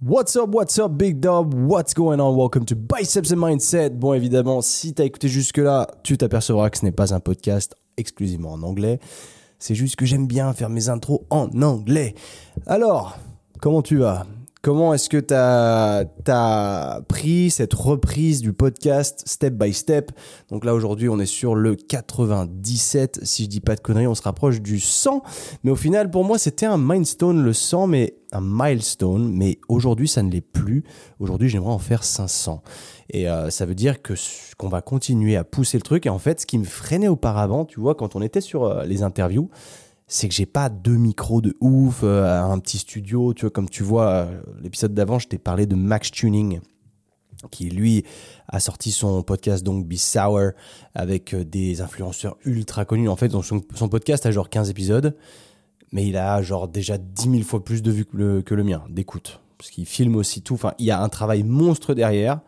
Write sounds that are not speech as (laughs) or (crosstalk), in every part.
What's up, what's up, Big Dog? What's going on? Welcome to Biceps and Mindset. Bon, évidemment, si t'as écouté jusque-là, tu t'apercevras que ce n'est pas un podcast exclusivement en anglais. C'est juste que j'aime bien faire mes intros en anglais. Alors, comment tu vas? Comment est-ce que tu as, pris cette reprise du podcast step by step? Donc là aujourd'hui on est sur le 97, si je dis pas de conneries on se rapproche du 100. Mais au final pour moi c'était un milestone le 100, mais un milestone, mais aujourd'hui ça ne l'est plus. Aujourd'hui j'aimerais en faire 500. Et euh, ça veut dire que qu'on va continuer à pousser le truc. Et en fait ce qui me freinait auparavant, tu vois, quand on était sur euh, les interviews, c'est que j'ai pas deux micros de ouf, euh, un petit studio, tu vois, comme tu vois, euh, l'épisode d'avant, je t'ai parlé de Max Tuning, qui lui a sorti son podcast donc Be Sour avec euh, des influenceurs ultra connus. En fait, son, podcast a genre 15 épisodes, mais il a genre déjà 10 000 fois plus de vues que le, que le mien, d'écoute. Parce qu'il filme aussi tout. Enfin, il y a un travail monstre derrière.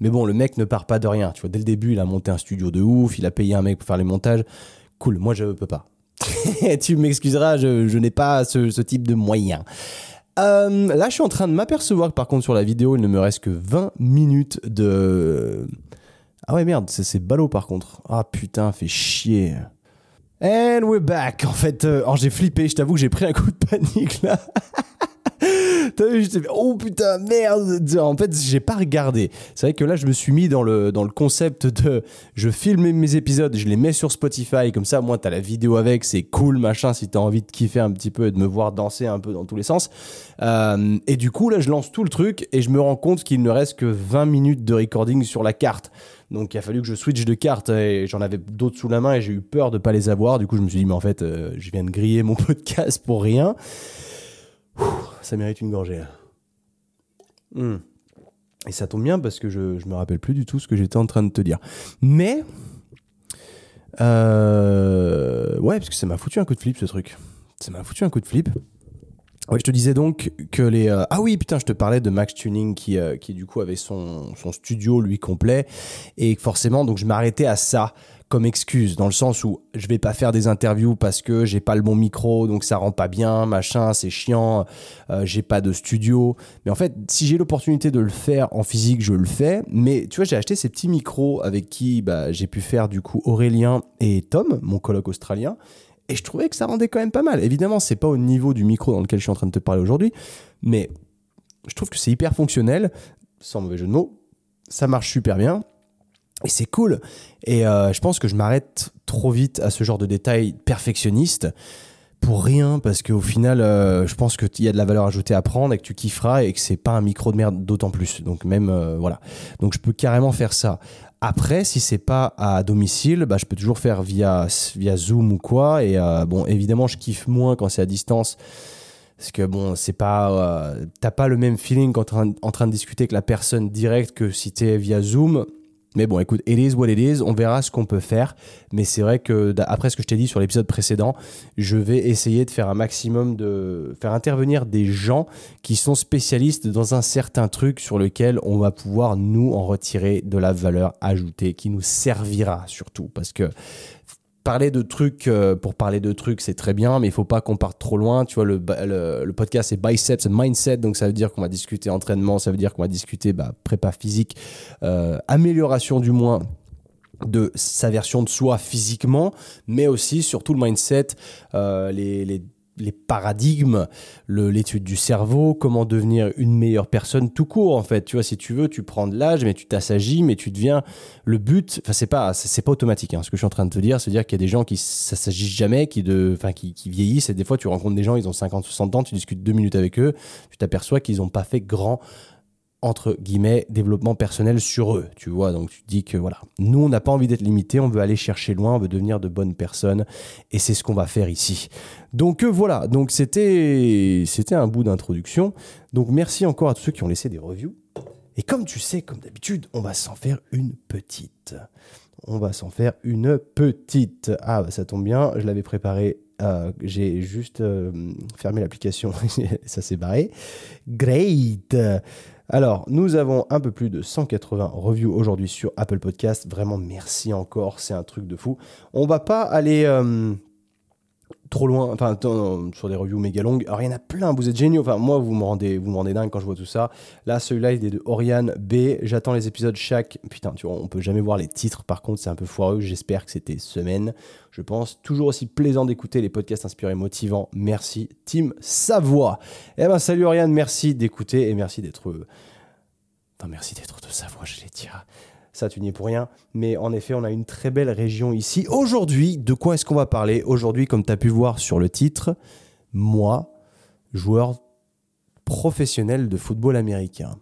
Mais bon, le mec ne part pas de rien. Tu vois, dès le début, il a monté un studio de ouf, il a payé un mec pour faire les montages. Cool, moi je peux pas. (laughs) tu m'excuseras, je, n'ai pas ce, type de moyens. Euh, là, je suis en train de m'apercevoir que par contre, sur la vidéo, il ne me reste que 20 minutes de. Ah ouais, merde, c'est ballot par contre. Ah putain, fait chier. And we're back. En fait, euh, j'ai flippé, je t'avoue que j'ai pris un coup de panique là. (laughs) T'as vu, j'étais oh putain, merde. En fait, j'ai pas regardé. C'est vrai que là, je me suis mis dans le, dans le concept de je filme mes épisodes, je les mets sur Spotify, comme ça, moi, t'as la vidéo avec, c'est cool, machin, si t'as envie de kiffer un petit peu et de me voir danser un peu dans tous les sens. Euh, et du coup, là, je lance tout le truc et je me rends compte qu'il ne reste que 20 minutes de recording sur la carte. Donc il a fallu que je switch de carte et j'en avais d'autres sous la main et j'ai eu peur de pas les avoir. Du coup, je me suis dit, mais en fait, euh, je viens de griller mon (laughs) podcast pour rien ça mérite une gorgée. Hmm. Et ça tombe bien parce que je, ne me rappelle plus du tout ce que j'étais en train de te dire. Mais. Euh, ouais, parce que ça m'a foutu un coup de flip ce truc. Ça m'a foutu un coup de flip. Ouais, je te disais donc que les. Euh, ah oui, putain, je te parlais de Max Tuning qui, euh, qui du coup avait son, son studio lui complet. Et forcément, donc je m'arrêtais à ça comme excuse, dans le sens où je vais pas faire des interviews parce que j'ai pas le bon micro, donc ça rend pas bien, machin, c'est chiant, euh, j'ai pas de studio. Mais en fait, si j'ai l'opportunité de le faire en physique, je le fais. Mais tu vois, j'ai acheté ces petits micros avec qui bah, j'ai pu faire du coup Aurélien et Tom, mon colloque australien. Et je trouvais que ça rendait quand même pas mal. Évidemment, c'est pas au niveau du micro dans lequel je suis en train de te parler aujourd'hui, mais je trouve que c'est hyper fonctionnel, sans mauvais jeu de mots. Ça marche super bien. Et c'est cool. Et euh, je pense que je m'arrête trop vite à ce genre de détails perfectionnistes pour rien parce qu'au final, euh, je pense qu'il y a de la valeur ajoutée à prendre et que tu kifferas et que c'est pas un micro de merde d'autant plus. Donc même euh, voilà. Donc je peux carrément faire ça. Après, si c'est pas à domicile, bah, je peux toujours faire via via Zoom ou quoi. Et bon, évidemment, je kiffe moins quand c'est à distance. Parce que bon, c'est pas, t'as pas le même feeling tu es en train de discuter avec la personne directe que si tu es via Zoom. Mais bon, écoute, it is what it. On verra ce qu'on peut faire. Mais c'est vrai que, après ce que je t'ai dit sur l'épisode précédent, je vais essayer de faire un maximum de faire intervenir des gens qui sont spécialistes dans un certain truc sur lequel on va pouvoir nous en retirer de la valeur ajoutée qui nous servira surtout. Parce que parler de trucs euh, pour parler de trucs, c'est très bien, mais il faut pas qu'on parte trop loin. Tu vois, le, le, podcast c'est Biceps and Mindset, donc ça veut dire qu'on va discuter entraînement, ça veut dire qu'on va discuter bah, prépa physique, euh, amélioration du moins de sa version de soi physiquement, mais aussi surtout le mindset, euh, les, les les paradigmes, l'étude du cerveau, comment devenir une meilleure personne tout court en fait. Tu vois, si tu veux, tu prends de l'âge, mais tu t'assagis, mais tu deviens le but. Enfin, c'est pas c'est pas automatique. Hein. Ce que je suis en train de te dire, c'est dire qu'il y a des gens qui s'assagissent jamais, qui de, enfin qui, qui, vieillissent. Et des fois, tu rencontres des gens, ils ont 50, 60 ans, tu discutes deux minutes avec eux, tu t'aperçois qu'ils n'ont pas fait grand entre guillemets, développement personnel sur eux, tu vois. Donc tu dis que voilà, nous on n'a pas envie d'être limité, on veut aller chercher loin, on veut devenir de bonnes personnes, et c'est ce qu'on va faire ici. Donc euh, voilà, donc c'était c'était un bout d'introduction. Donc merci encore à tous ceux qui ont laissé des reviews. Et comme tu sais, comme d'habitude, on va s'en faire une petite. On va s'en faire une petite. Ah, bah, ça tombe bien, je l'avais préparé euh, j'ai juste euh, fermé l'application, (laughs) ça s'est barré. Great alors, nous avons un peu plus de 180 reviews aujourd'hui sur Apple Podcast. Vraiment, merci encore, c'est un truc de fou. On va pas aller... Euh, trop loin, enfin sur des reviews méga longues. Alors il y en a plein, vous êtes géniaux. Enfin moi vous me rendez, vous me rendez dingue quand je vois tout ça. Là celui-là il est de Oriane B. J'attends les épisodes chaque. Putain tu vois on peut jamais voir les titres. Par contre c'est un peu foireux. J'espère que c'était semaine. Je pense toujours aussi plaisant d'écouter les podcasts inspirés motivants. Merci Team Savoie. Eh ben salut Oriane, merci d'écouter et merci d'être. Enfin merci d'être de Savoie je l'ai dit ça tu n'y es pour rien. Mais en effet, on a une très belle région ici. Aujourd'hui, de quoi est-ce qu'on va parler Aujourd'hui, comme tu as pu voir sur le titre, moi, joueur professionnel de football américain.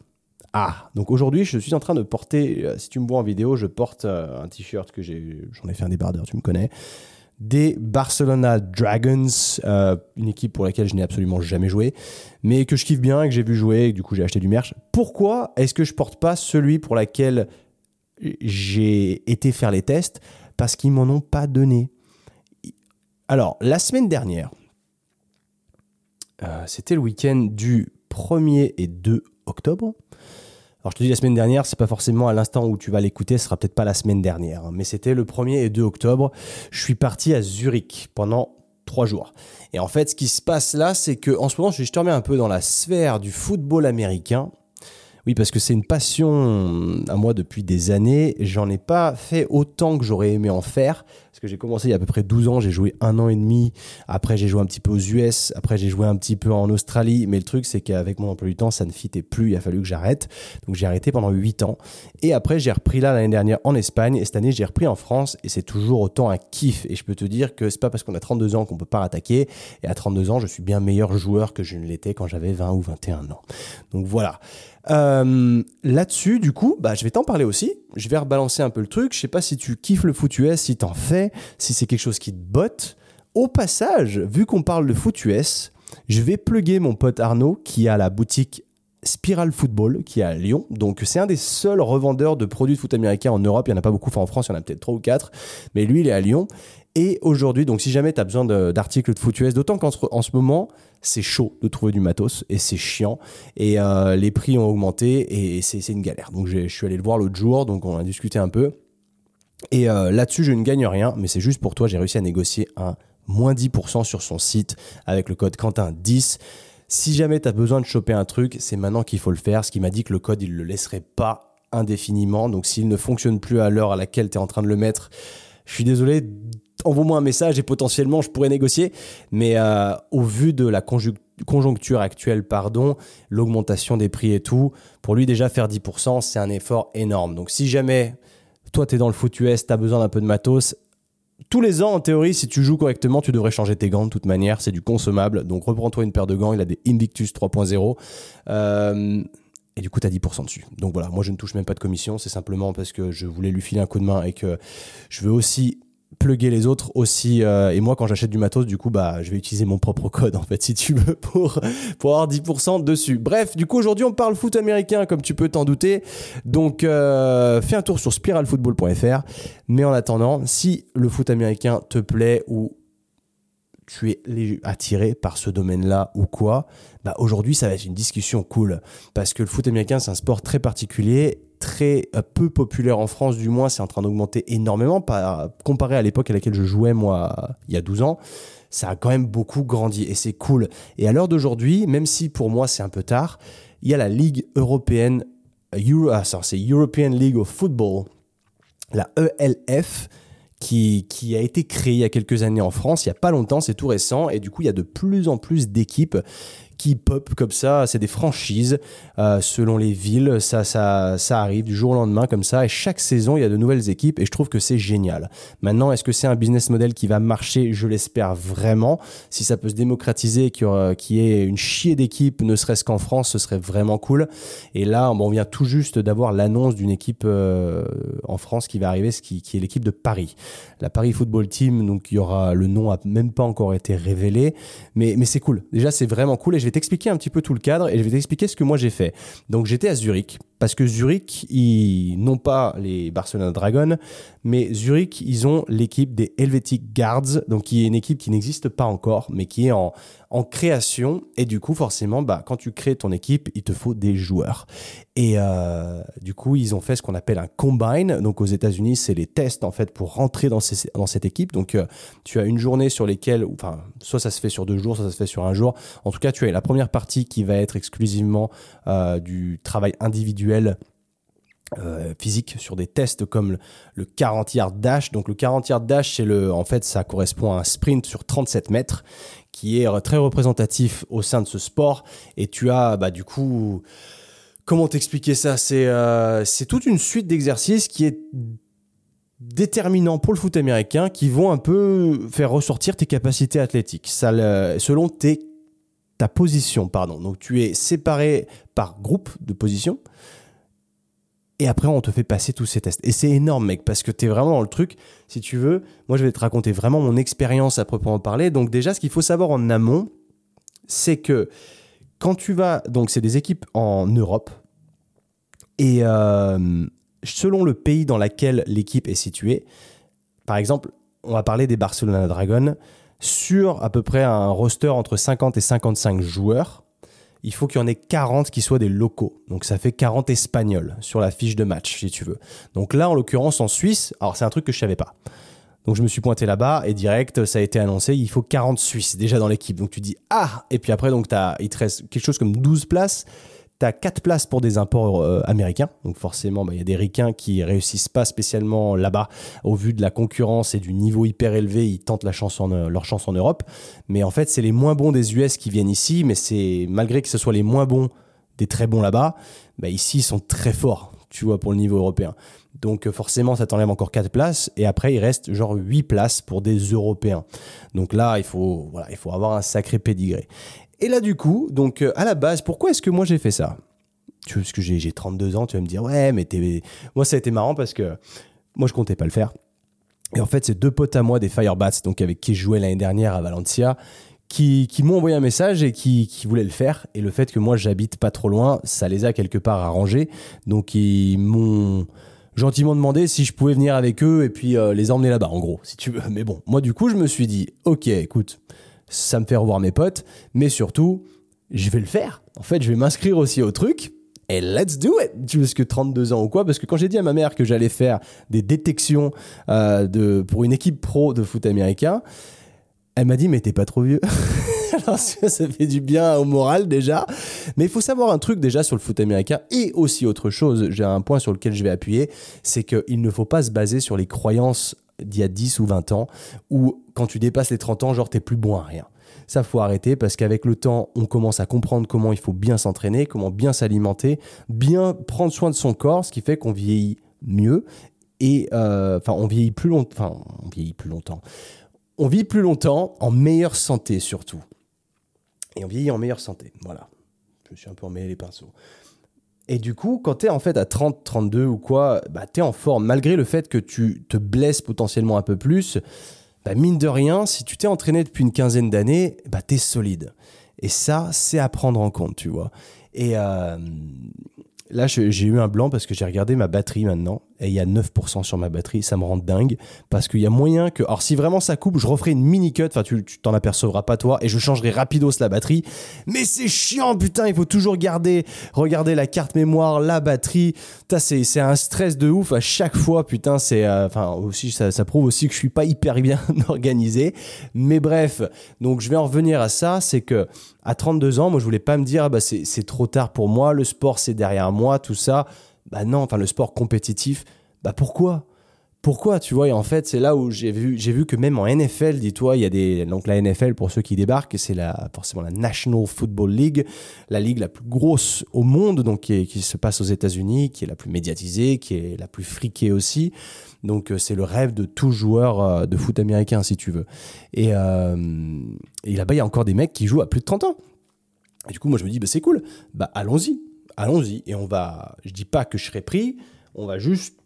Ah, donc aujourd'hui, je suis en train de porter, euh, si tu me vois en vidéo, je porte euh, un t-shirt que j'ai, j'en ai fait un débardeur, tu me connais, des Barcelona Dragons, euh, une équipe pour laquelle je n'ai absolument jamais joué, mais que je kiffe bien, que j'ai vu jouer, et du coup j'ai acheté du merch. Pourquoi est-ce que je porte pas celui pour laquelle j'ai été faire les tests parce qu'ils m'en ont pas donné. Alors, la semaine dernière, euh, c'était le week-end du 1er et 2 octobre. Alors, je te dis la semaine dernière, c'est pas forcément à l'instant où tu vas l'écouter, ce sera peut-être pas la semaine dernière, hein, mais c'était le 1er et 2 octobre. Je suis parti à Zurich pendant trois jours. Et en fait, ce qui se passe là, c'est que en ce moment, je te remets un peu dans la sphère du football américain. Oui, parce que c'est une passion à moi depuis des années. J'en ai pas fait autant que j'aurais aimé en faire. Parce que j'ai commencé il y a à peu près 12 ans, j'ai joué un an et demi. Après, j'ai joué un petit peu aux US. Après, j'ai joué un petit peu en Australie. Mais le truc, c'est qu'avec mon emploi du temps, ça ne fitait plus. Il a fallu que j'arrête. Donc, j'ai arrêté pendant 8 ans. Et après, j'ai repris là l'année dernière en Espagne. Et cette année, j'ai repris en France. Et c'est toujours autant un kiff. Et je peux te dire que c'est pas parce qu'on a 32 ans qu'on peut pas attaquer. Et à 32 ans, je suis bien meilleur joueur que je ne l'étais quand j'avais 20 ou 21 ans. Donc voilà. Euh, là-dessus, du coup, bah, je vais t'en parler aussi. Je vais rebalancer un peu le truc. Je sais pas si tu kiffes le foot US, si t'en fais, si c'est quelque chose qui te botte. Au passage, vu qu'on parle de foot US, je vais pluguer mon pote Arnaud qui a la boutique Spiral Football qui est à Lyon. Donc c'est un des seuls revendeurs de produits de foot américain en Europe. Il n'y en a pas beaucoup. En France, il y en a peut-être trois ou quatre. Mais lui, il est à Lyon. Et aujourd'hui, donc si jamais tu as besoin d'articles de, foot US, d'autant qu'en ce moment, c'est chaud de trouver du matos et c'est chiant. Et euh, les prix ont augmenté et c'est une galère. Donc je suis allé le voir l'autre jour, donc on a discuté un peu. Et euh, là-dessus, je ne gagne rien, mais c'est juste pour toi, j'ai réussi à négocier un moins 10% sur son site avec le code Quentin10. Si jamais tu as besoin de choper un truc, c'est maintenant qu'il faut le faire. Ce qui m'a dit que le code, il ne le laisserait pas indéfiniment. Donc s'il ne fonctionne plus à l'heure à laquelle tu es en train de le mettre, je suis désolé, envoie-moi un message et potentiellement je pourrais négocier. Mais euh, au vu de la conjoncture actuelle, pardon, l'augmentation des prix et tout, pour lui déjà faire 10%, c'est un effort énorme. Donc si jamais toi tu es dans le foot US, tu as besoin d'un peu de matos, tous les ans, en théorie, si tu joues correctement, tu devrais changer tes gants de toute manière. C'est du consommable. Donc reprends-toi une paire de gants. Il a des Invictus 3.0. Euh, et du coup, tu as 10% dessus. Donc voilà, moi je ne touche même pas de commission. C'est simplement parce que je voulais lui filer un coup de main et que je veux aussi plugger les autres aussi. Euh, et moi, quand j'achète du matos, du coup, bah, je vais utiliser mon propre code, en fait, si tu veux, (laughs) pour, pour avoir 10% dessus. Bref, du coup, aujourd'hui, on parle foot américain, comme tu peux t'en douter. Donc, euh, fais un tour sur spiralfootball.fr. Mais en attendant, si le foot américain te plaît ou tu es attiré par ce domaine-là ou quoi, bah aujourd'hui ça va être une discussion cool parce que le foot américain c'est un sport très particulier, très euh, peu populaire en France du moins, c'est en train d'augmenter énormément par, comparé à l'époque à laquelle je jouais moi il y a 12 ans. Ça a quand même beaucoup grandi et c'est cool. Et à l'heure d'aujourd'hui, même si pour moi c'est un peu tard, il y a la Ligue européenne, Euro, ah, c'est European League of Football, la ELF, qui, qui, a été créé il y a quelques années en France, il n'y a pas longtemps, c'est tout récent, et du coup il y a de plus en plus d'équipes qui pop comme ça. C'est des franchises euh, selon les villes. Ça, ça, ça arrive du jour au lendemain comme ça. Et chaque saison, il y a de nouvelles équipes et je trouve que c'est génial. Maintenant, est-ce que c'est un business model qui va marcher? Je l'espère vraiment. Si ça peut se démocratiser, qu'il y, ait une chier d'équipes, ne serait-ce qu'en France, ce serait vraiment cool. Et là, on vient tout juste d'avoir l'annonce d'une équipe euh, en France qui va arriver, ce qui, qui est l'équipe de Paris. La Paris Football Team, donc il y aura le nom a même pas encore été révélé, mais, mais c'est cool. Déjà, c'est vraiment cool et je vais t'expliquer un petit peu tout le cadre et je vais t'expliquer ce que moi j'ai fait. Donc j'étais à Zurich parce que Zurich, ils n'ont pas les Barcelona Dragons, mais Zurich, ils ont l'équipe des Helvetic Guards, donc qui est une équipe qui n'existe pas encore, mais qui est en, en création. Et du coup, forcément, bah, quand tu crées ton équipe, il te faut des joueurs. Et euh, du coup, ils ont fait ce qu'on appelle un combine. Donc aux États-Unis, c'est les tests en fait pour rentrer dans, cette équipe. Donc euh, tu as une journée sur lesquelles, enfin, soit ça se fait sur deux jours, soit ça se fait sur un jour. En tout cas, tu as la première partie qui va être exclusivement euh, du travail individuel physique sur des tests comme le, 40 yard dash. Donc le 40 yard dash, c'est le, en fait, ça correspond à un sprint sur 37 mètres qui est très représentatif au sein de ce sport. Et tu as, bah, du coup, comment t'expliquer ça? C'est euh, c'est toute une suite d'exercices qui est déterminant pour le foot américain qui vont un peu faire ressortir tes capacités athlétiques ça, selon ta position. Pardon. Donc tu es séparé par groupe de position et après, on te fait passer tous ces tests. Et c'est énorme, mec, parce que tu es vraiment dans le truc. Si tu veux, moi, je vais te raconter vraiment mon expérience à proprement parler. Donc, déjà, ce qu'il faut savoir en amont, c'est que quand tu vas. Donc, c'est des équipes en Europe. Et euh, selon le pays dans lequel l'équipe est située, par exemple, on va parler des Barcelona Dragons, sur à peu près un roster entre 50 et 55 joueurs il faut qu'il y en ait 40 qui soient des locaux. Donc ça fait 40 espagnols sur la fiche de match, si tu veux. Donc là, en l'occurrence, en Suisse, alors c'est un truc que je savais pas. Donc je me suis pointé là-bas et direct, ça a été annoncé, il faut 40 Suisses déjà dans l'équipe. Donc tu dis ah Et puis après, donc il te reste quelque chose comme 12 places as 4 places pour des imports euh, américains. Donc forcément, bah, il y a des ricains qui réussissent pas spécialement là-bas. Au vu de la concurrence et du niveau hyper élevé, ils tentent la chance en, euh, leur chance en Europe. Mais en fait, c'est les moins bons des US qui viennent ici. Mais c'est malgré que ce soit les moins bons des très bons là-bas, bah, ici, ils sont très forts, tu vois, pour le niveau européen. Donc euh, forcément, ça t'enlève encore 4 places. Et après, il reste genre 8 places pour des Européens. Donc là, il faut, voilà, il faut avoir un sacré pédigré. Et là, du coup, donc euh, à la base, pourquoi est-ce que moi j'ai fait ça? Tu, Parce que j'ai 32 ans, tu vas me dire, ouais, mais moi ça a été marrant parce que moi je comptais pas le faire. Et en fait, c'est deux potes à moi des Firebats, donc avec qui je jouais l'année dernière à Valencia, qui, m'ont envoyé un message et qui, voulaient le faire. Et le fait que moi j'habite pas trop loin, ça les a quelque part arrangés. Donc ils m'ont gentiment demandé si je pouvais venir avec eux et puis euh, les emmener là-bas, en gros, si tu veux. Mais bon, moi du coup, je me suis dit, ok, écoute, ça me fait revoir mes potes, mais surtout, je vais le faire. En fait, je vais m'inscrire aussi au truc. Et let's do it Tu que 32 ans ou quoi Parce que quand j'ai dit à ma mère que j'allais faire des détections euh, de, pour une équipe pro de foot américain, elle m'a dit mais t'es pas trop vieux. (laughs) Alors ça fait du bien au moral déjà. Mais il faut savoir un truc déjà sur le foot américain et aussi autre chose. J'ai un point sur lequel je vais appuyer, c'est qu'il ne faut pas se baser sur les croyances d'il y a 10 ou 20 ans, où quand tu dépasses les 30 ans, genre t'es plus bon à rien. Ça, faut arrêter parce qu'avec le temps, on commence à comprendre comment il faut bien s'entraîner, comment bien s'alimenter, bien prendre soin de son corps, ce qui fait qu'on vieillit mieux et euh, enfin on vieillit plus longtemps. Enfin, on vieillit plus longtemps. On vit plus longtemps en meilleure santé surtout. Et on vieillit en meilleure santé. Voilà. Je me suis un peu emmêlé les pinceaux. Et du coup, quand tu es en fait à 30, 32 ou quoi, bah, tu es en forme. Malgré le fait que tu te blesses potentiellement un peu plus, bah, mine de rien, si tu t'es entraîné depuis une quinzaine d'années, bah, tu es solide. Et ça, c'est à prendre en compte, tu vois. Et euh, là, j'ai eu un blanc parce que j'ai regardé ma batterie maintenant et il y a 9% sur ma batterie. Ça me rend dingue parce qu'il y a moyen que. Alors, si vraiment ça coupe, je referai une mini cut. Enfin, tu t'en apercevras pas toi et je changerai rapidos la batterie. Mais c'est chiant, putain. Il faut toujours garder, regarder la carte mémoire, la batterie. C'est un stress de ouf à chaque fois, putain. C'est. Euh, aussi, ça, ça, prouve aussi que je suis pas hyper bien (laughs) organisé. Mais bref, donc je vais en revenir à ça. C'est que à 32 ans, moi, je voulais pas me dire, ah bah, c'est trop tard pour moi. Le sport, c'est derrière moi, tout ça. Bah non, enfin le sport compétitif, bah pourquoi? Pourquoi tu vois? Et en fait c'est là où j'ai vu que même en NFL dis-toi il y a des donc la NFL pour ceux qui débarquent c'est forcément la National Football League la ligue la plus grosse au monde donc qui, qui se passe aux États-Unis qui est la plus médiatisée qui est la plus friquée aussi donc euh, c'est le rêve de tout joueur euh, de foot américain si tu veux. Et, euh, et là-bas il y a encore des mecs qui jouent à plus de 30 ans. Et du coup moi je me dis bah c'est cool. Bah allons-y. Allons-y. Et on va, je dis pas que je serai pris, on va juste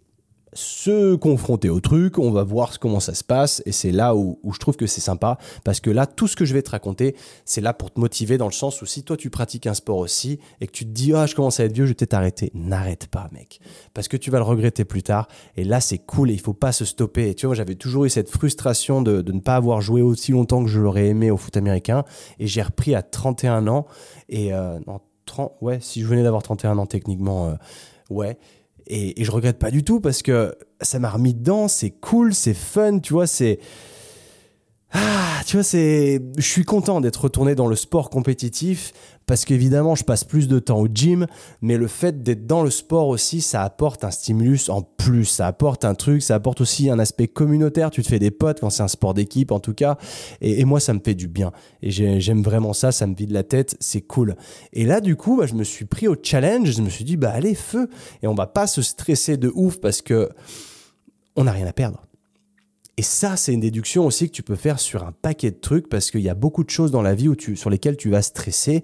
se confronter au truc, on va voir comment ça se passe, et c'est là où, je trouve que c'est sympa, parce que là, tout ce que je vais te raconter, c'est là pour te motiver dans le sens où si toi tu pratiques un sport aussi, et que tu te dis, ah, je commence à être vieux, je vais peut-être. N'arrête pas, mec, parce que tu vas le regretter plus tard, et là, c'est cool, et il faut pas se stopper. Et tu vois, j'avais toujours eu cette frustration de, ne pas avoir joué aussi longtemps que je l'aurais aimé au foot américain, et j'ai repris à 31 ans, et euh, non, 30, ouais, si je venais d'avoir 31 ans techniquement, euh, ouais, et, je regrette pas du tout parce que ça m'a remis dedans, c'est cool, c'est fun, tu vois, c'est. Ah, tu vois, c'est. Je suis content d'être retourné dans le sport compétitif parce qu'évidemment, je passe plus de temps au gym, mais le fait d'être dans le sport aussi, ça apporte un stimulus en plus, ça apporte un truc, ça apporte aussi un aspect communautaire. Tu te fais des potes quand c'est un sport d'équipe, en tout cas. Et, moi, ça me fait du bien. Et j'aime vraiment ça, ça me vide la tête, c'est cool. Et là, du coup, bah, je me suis pris au challenge, je me suis dit, bah allez, feu. Et on va pas se stresser de ouf parce que on n'a rien à perdre. Et ça, c'est une déduction aussi que tu peux faire sur un paquet de trucs parce qu'il y a beaucoup de choses dans la vie où tu, sur lesquelles tu vas stresser.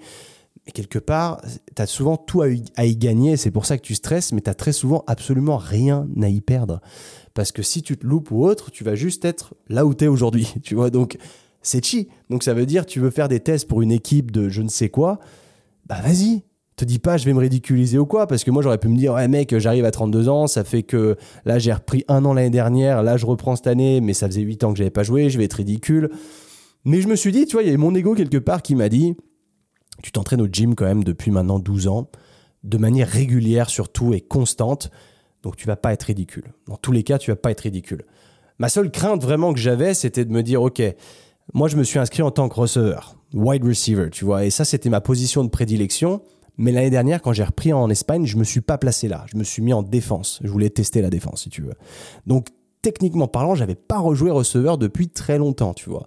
Mais quelque part, tu as souvent tout à y, gagner, c'est pour ça que tu stresses, mais tu as très souvent absolument rien à y perdre. Parce que si tu te loupes ou autre, tu vas juste être là où tu es aujourd'hui. (laughs) Tu vois, donc c'est chi. Donc ça veut dire, tu veux faire des tests pour une équipe de je ne sais quoi, bah vas-y, te dis pas je vais me ridiculiser ou quoi parce que moi j'aurais pu me dire ouais mec j'arrive à 32 ans ça fait que là j'ai repris un an l'année dernière là je reprends cette année mais ça faisait 8 ans que j'avais pas joué je vais être ridicule. Mais je me suis dit tu vois il y avait mon ego quelque part qui m'a dit tu t'entraînes au gym quand même depuis maintenant 12 ans de manière régulière surtout et constante donc tu vas pas être ridicule. Dans tous les cas tu vas pas être ridicule. Ma seule crainte vraiment que j'avais c'était de me dire ok moi je me suis inscrit en tant que receveur wide receiver tu vois et ça c'était ma position de prédilection mais l'année dernière, quand j'ai repris en Espagne, je me suis pas placé là. Je me suis mis en défense. Je voulais tester la défense, si tu veux. Donc, techniquement parlant, j'avais pas rejoué receveur depuis très longtemps, tu vois.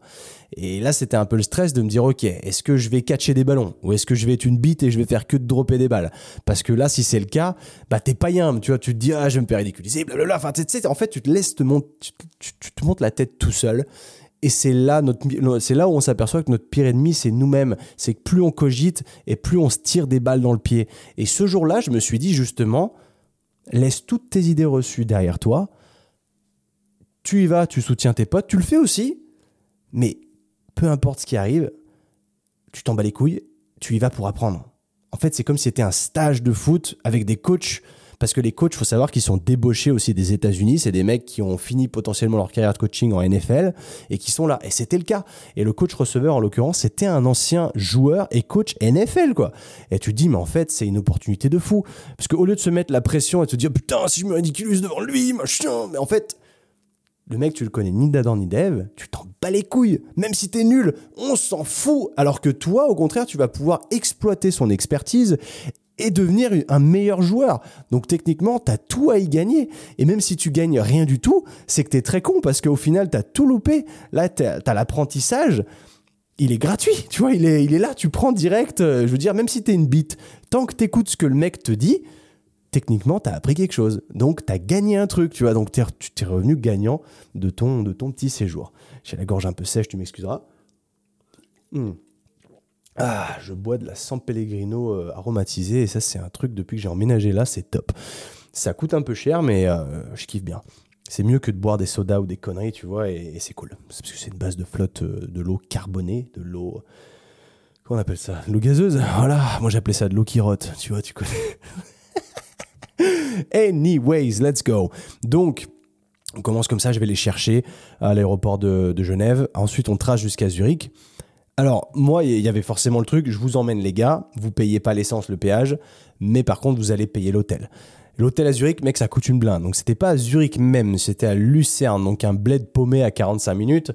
Et là, c'était un peu le stress de me dire, OK, est-ce que je vais catcher des ballons ou est-ce que je vais être une bite et je vais faire que de dropper des balles? Parce que là, si c'est le cas, bah t'es yam, tu vois, tu te dis, ah, je vais me faire ridiculiser, blablabla. Enfin, tu en fait, tu te laisses te monter, tu te montes la tête tout seul et c'est là, notre, c'est là où on s'aperçoit que notre pire ennemi, c'est nous-mêmes. C'est que plus on cogite et plus on se tire des balles dans le pied. Et ce jour-là, je me suis dit justement, laisse toutes tes idées reçues derrière toi. Tu y vas, tu soutiens tes potes, tu le fais aussi. Mais peu importe ce qui arrive, tu t'en bats les couilles, tu y vas pour apprendre. En fait, c'est comme si c'était un stage de foot avec des coachs parce que les coachs, faut savoir qu'ils sont débauchés aussi des États-Unis. C'est des mecs qui ont fini potentiellement leur carrière de coaching en NFL et qui sont là. Et c'était le cas. Et le coach receveur, en l'occurrence, c'était un ancien joueur et coach NFL, quoi. Et tu te dis, mais en fait, c'est une opportunité de fou. Parce qu'au lieu de se mettre la pression et de te dire, putain, si je me ridiculise devant lui, machin, mais en fait, le mec, tu le connais ni d'Adam ni d'Eve, tu t'en bats les couilles. Même si t'es nul, on s'en fout. Alors que toi, au contraire, tu vas pouvoir exploiter son expertise et devenir un meilleur joueur. Donc techniquement, tu as tout à y gagner. Et même si tu gagnes rien du tout, c'est que tu es très con parce qu'au final, tu as tout loupé. Là, tu as, l'apprentissage. Il est gratuit, tu vois, il est, il est là, tu prends direct. Euh, je veux dire, même si tu es une bite, tant que tu écoutes ce que le mec te dit, techniquement, tu as appris quelque chose. Donc, tu as gagné un truc, tu vois. Donc, tu es revenu gagnant de ton, de ton petit séjour. J'ai la gorge un peu sèche, tu m'excuseras. Hmm. Ah, je bois de la San Pellegrino euh, aromatisée et ça c'est un truc depuis que j'ai emménagé là, c'est top. Ça coûte un peu cher mais euh, je kiffe bien. C'est mieux que de boire des sodas ou des conneries, tu vois, et, c'est cool. parce que c'est une base de flotte euh, de l'eau carbonée, de l'eau... Comment on appelle ça L'eau gazeuse Voilà, moi j'appelais ça de l'eau qui rote, tu vois, tu connais. (laughs) Anyways, let's go. Donc, on commence comme ça, je vais les chercher à l'aéroport de, de Genève. Ensuite, on trace jusqu'à Zurich. Alors, moi, il y avait forcément le truc, je vous emmène les gars, vous payez pas l'essence, le péage, mais par contre, vous allez payer l'hôtel. L'hôtel à Zurich, mec, ça coûte une blinde. Donc, c'était pas à Zurich même, c'était à Lucerne, donc un bled paumé à 45 minutes.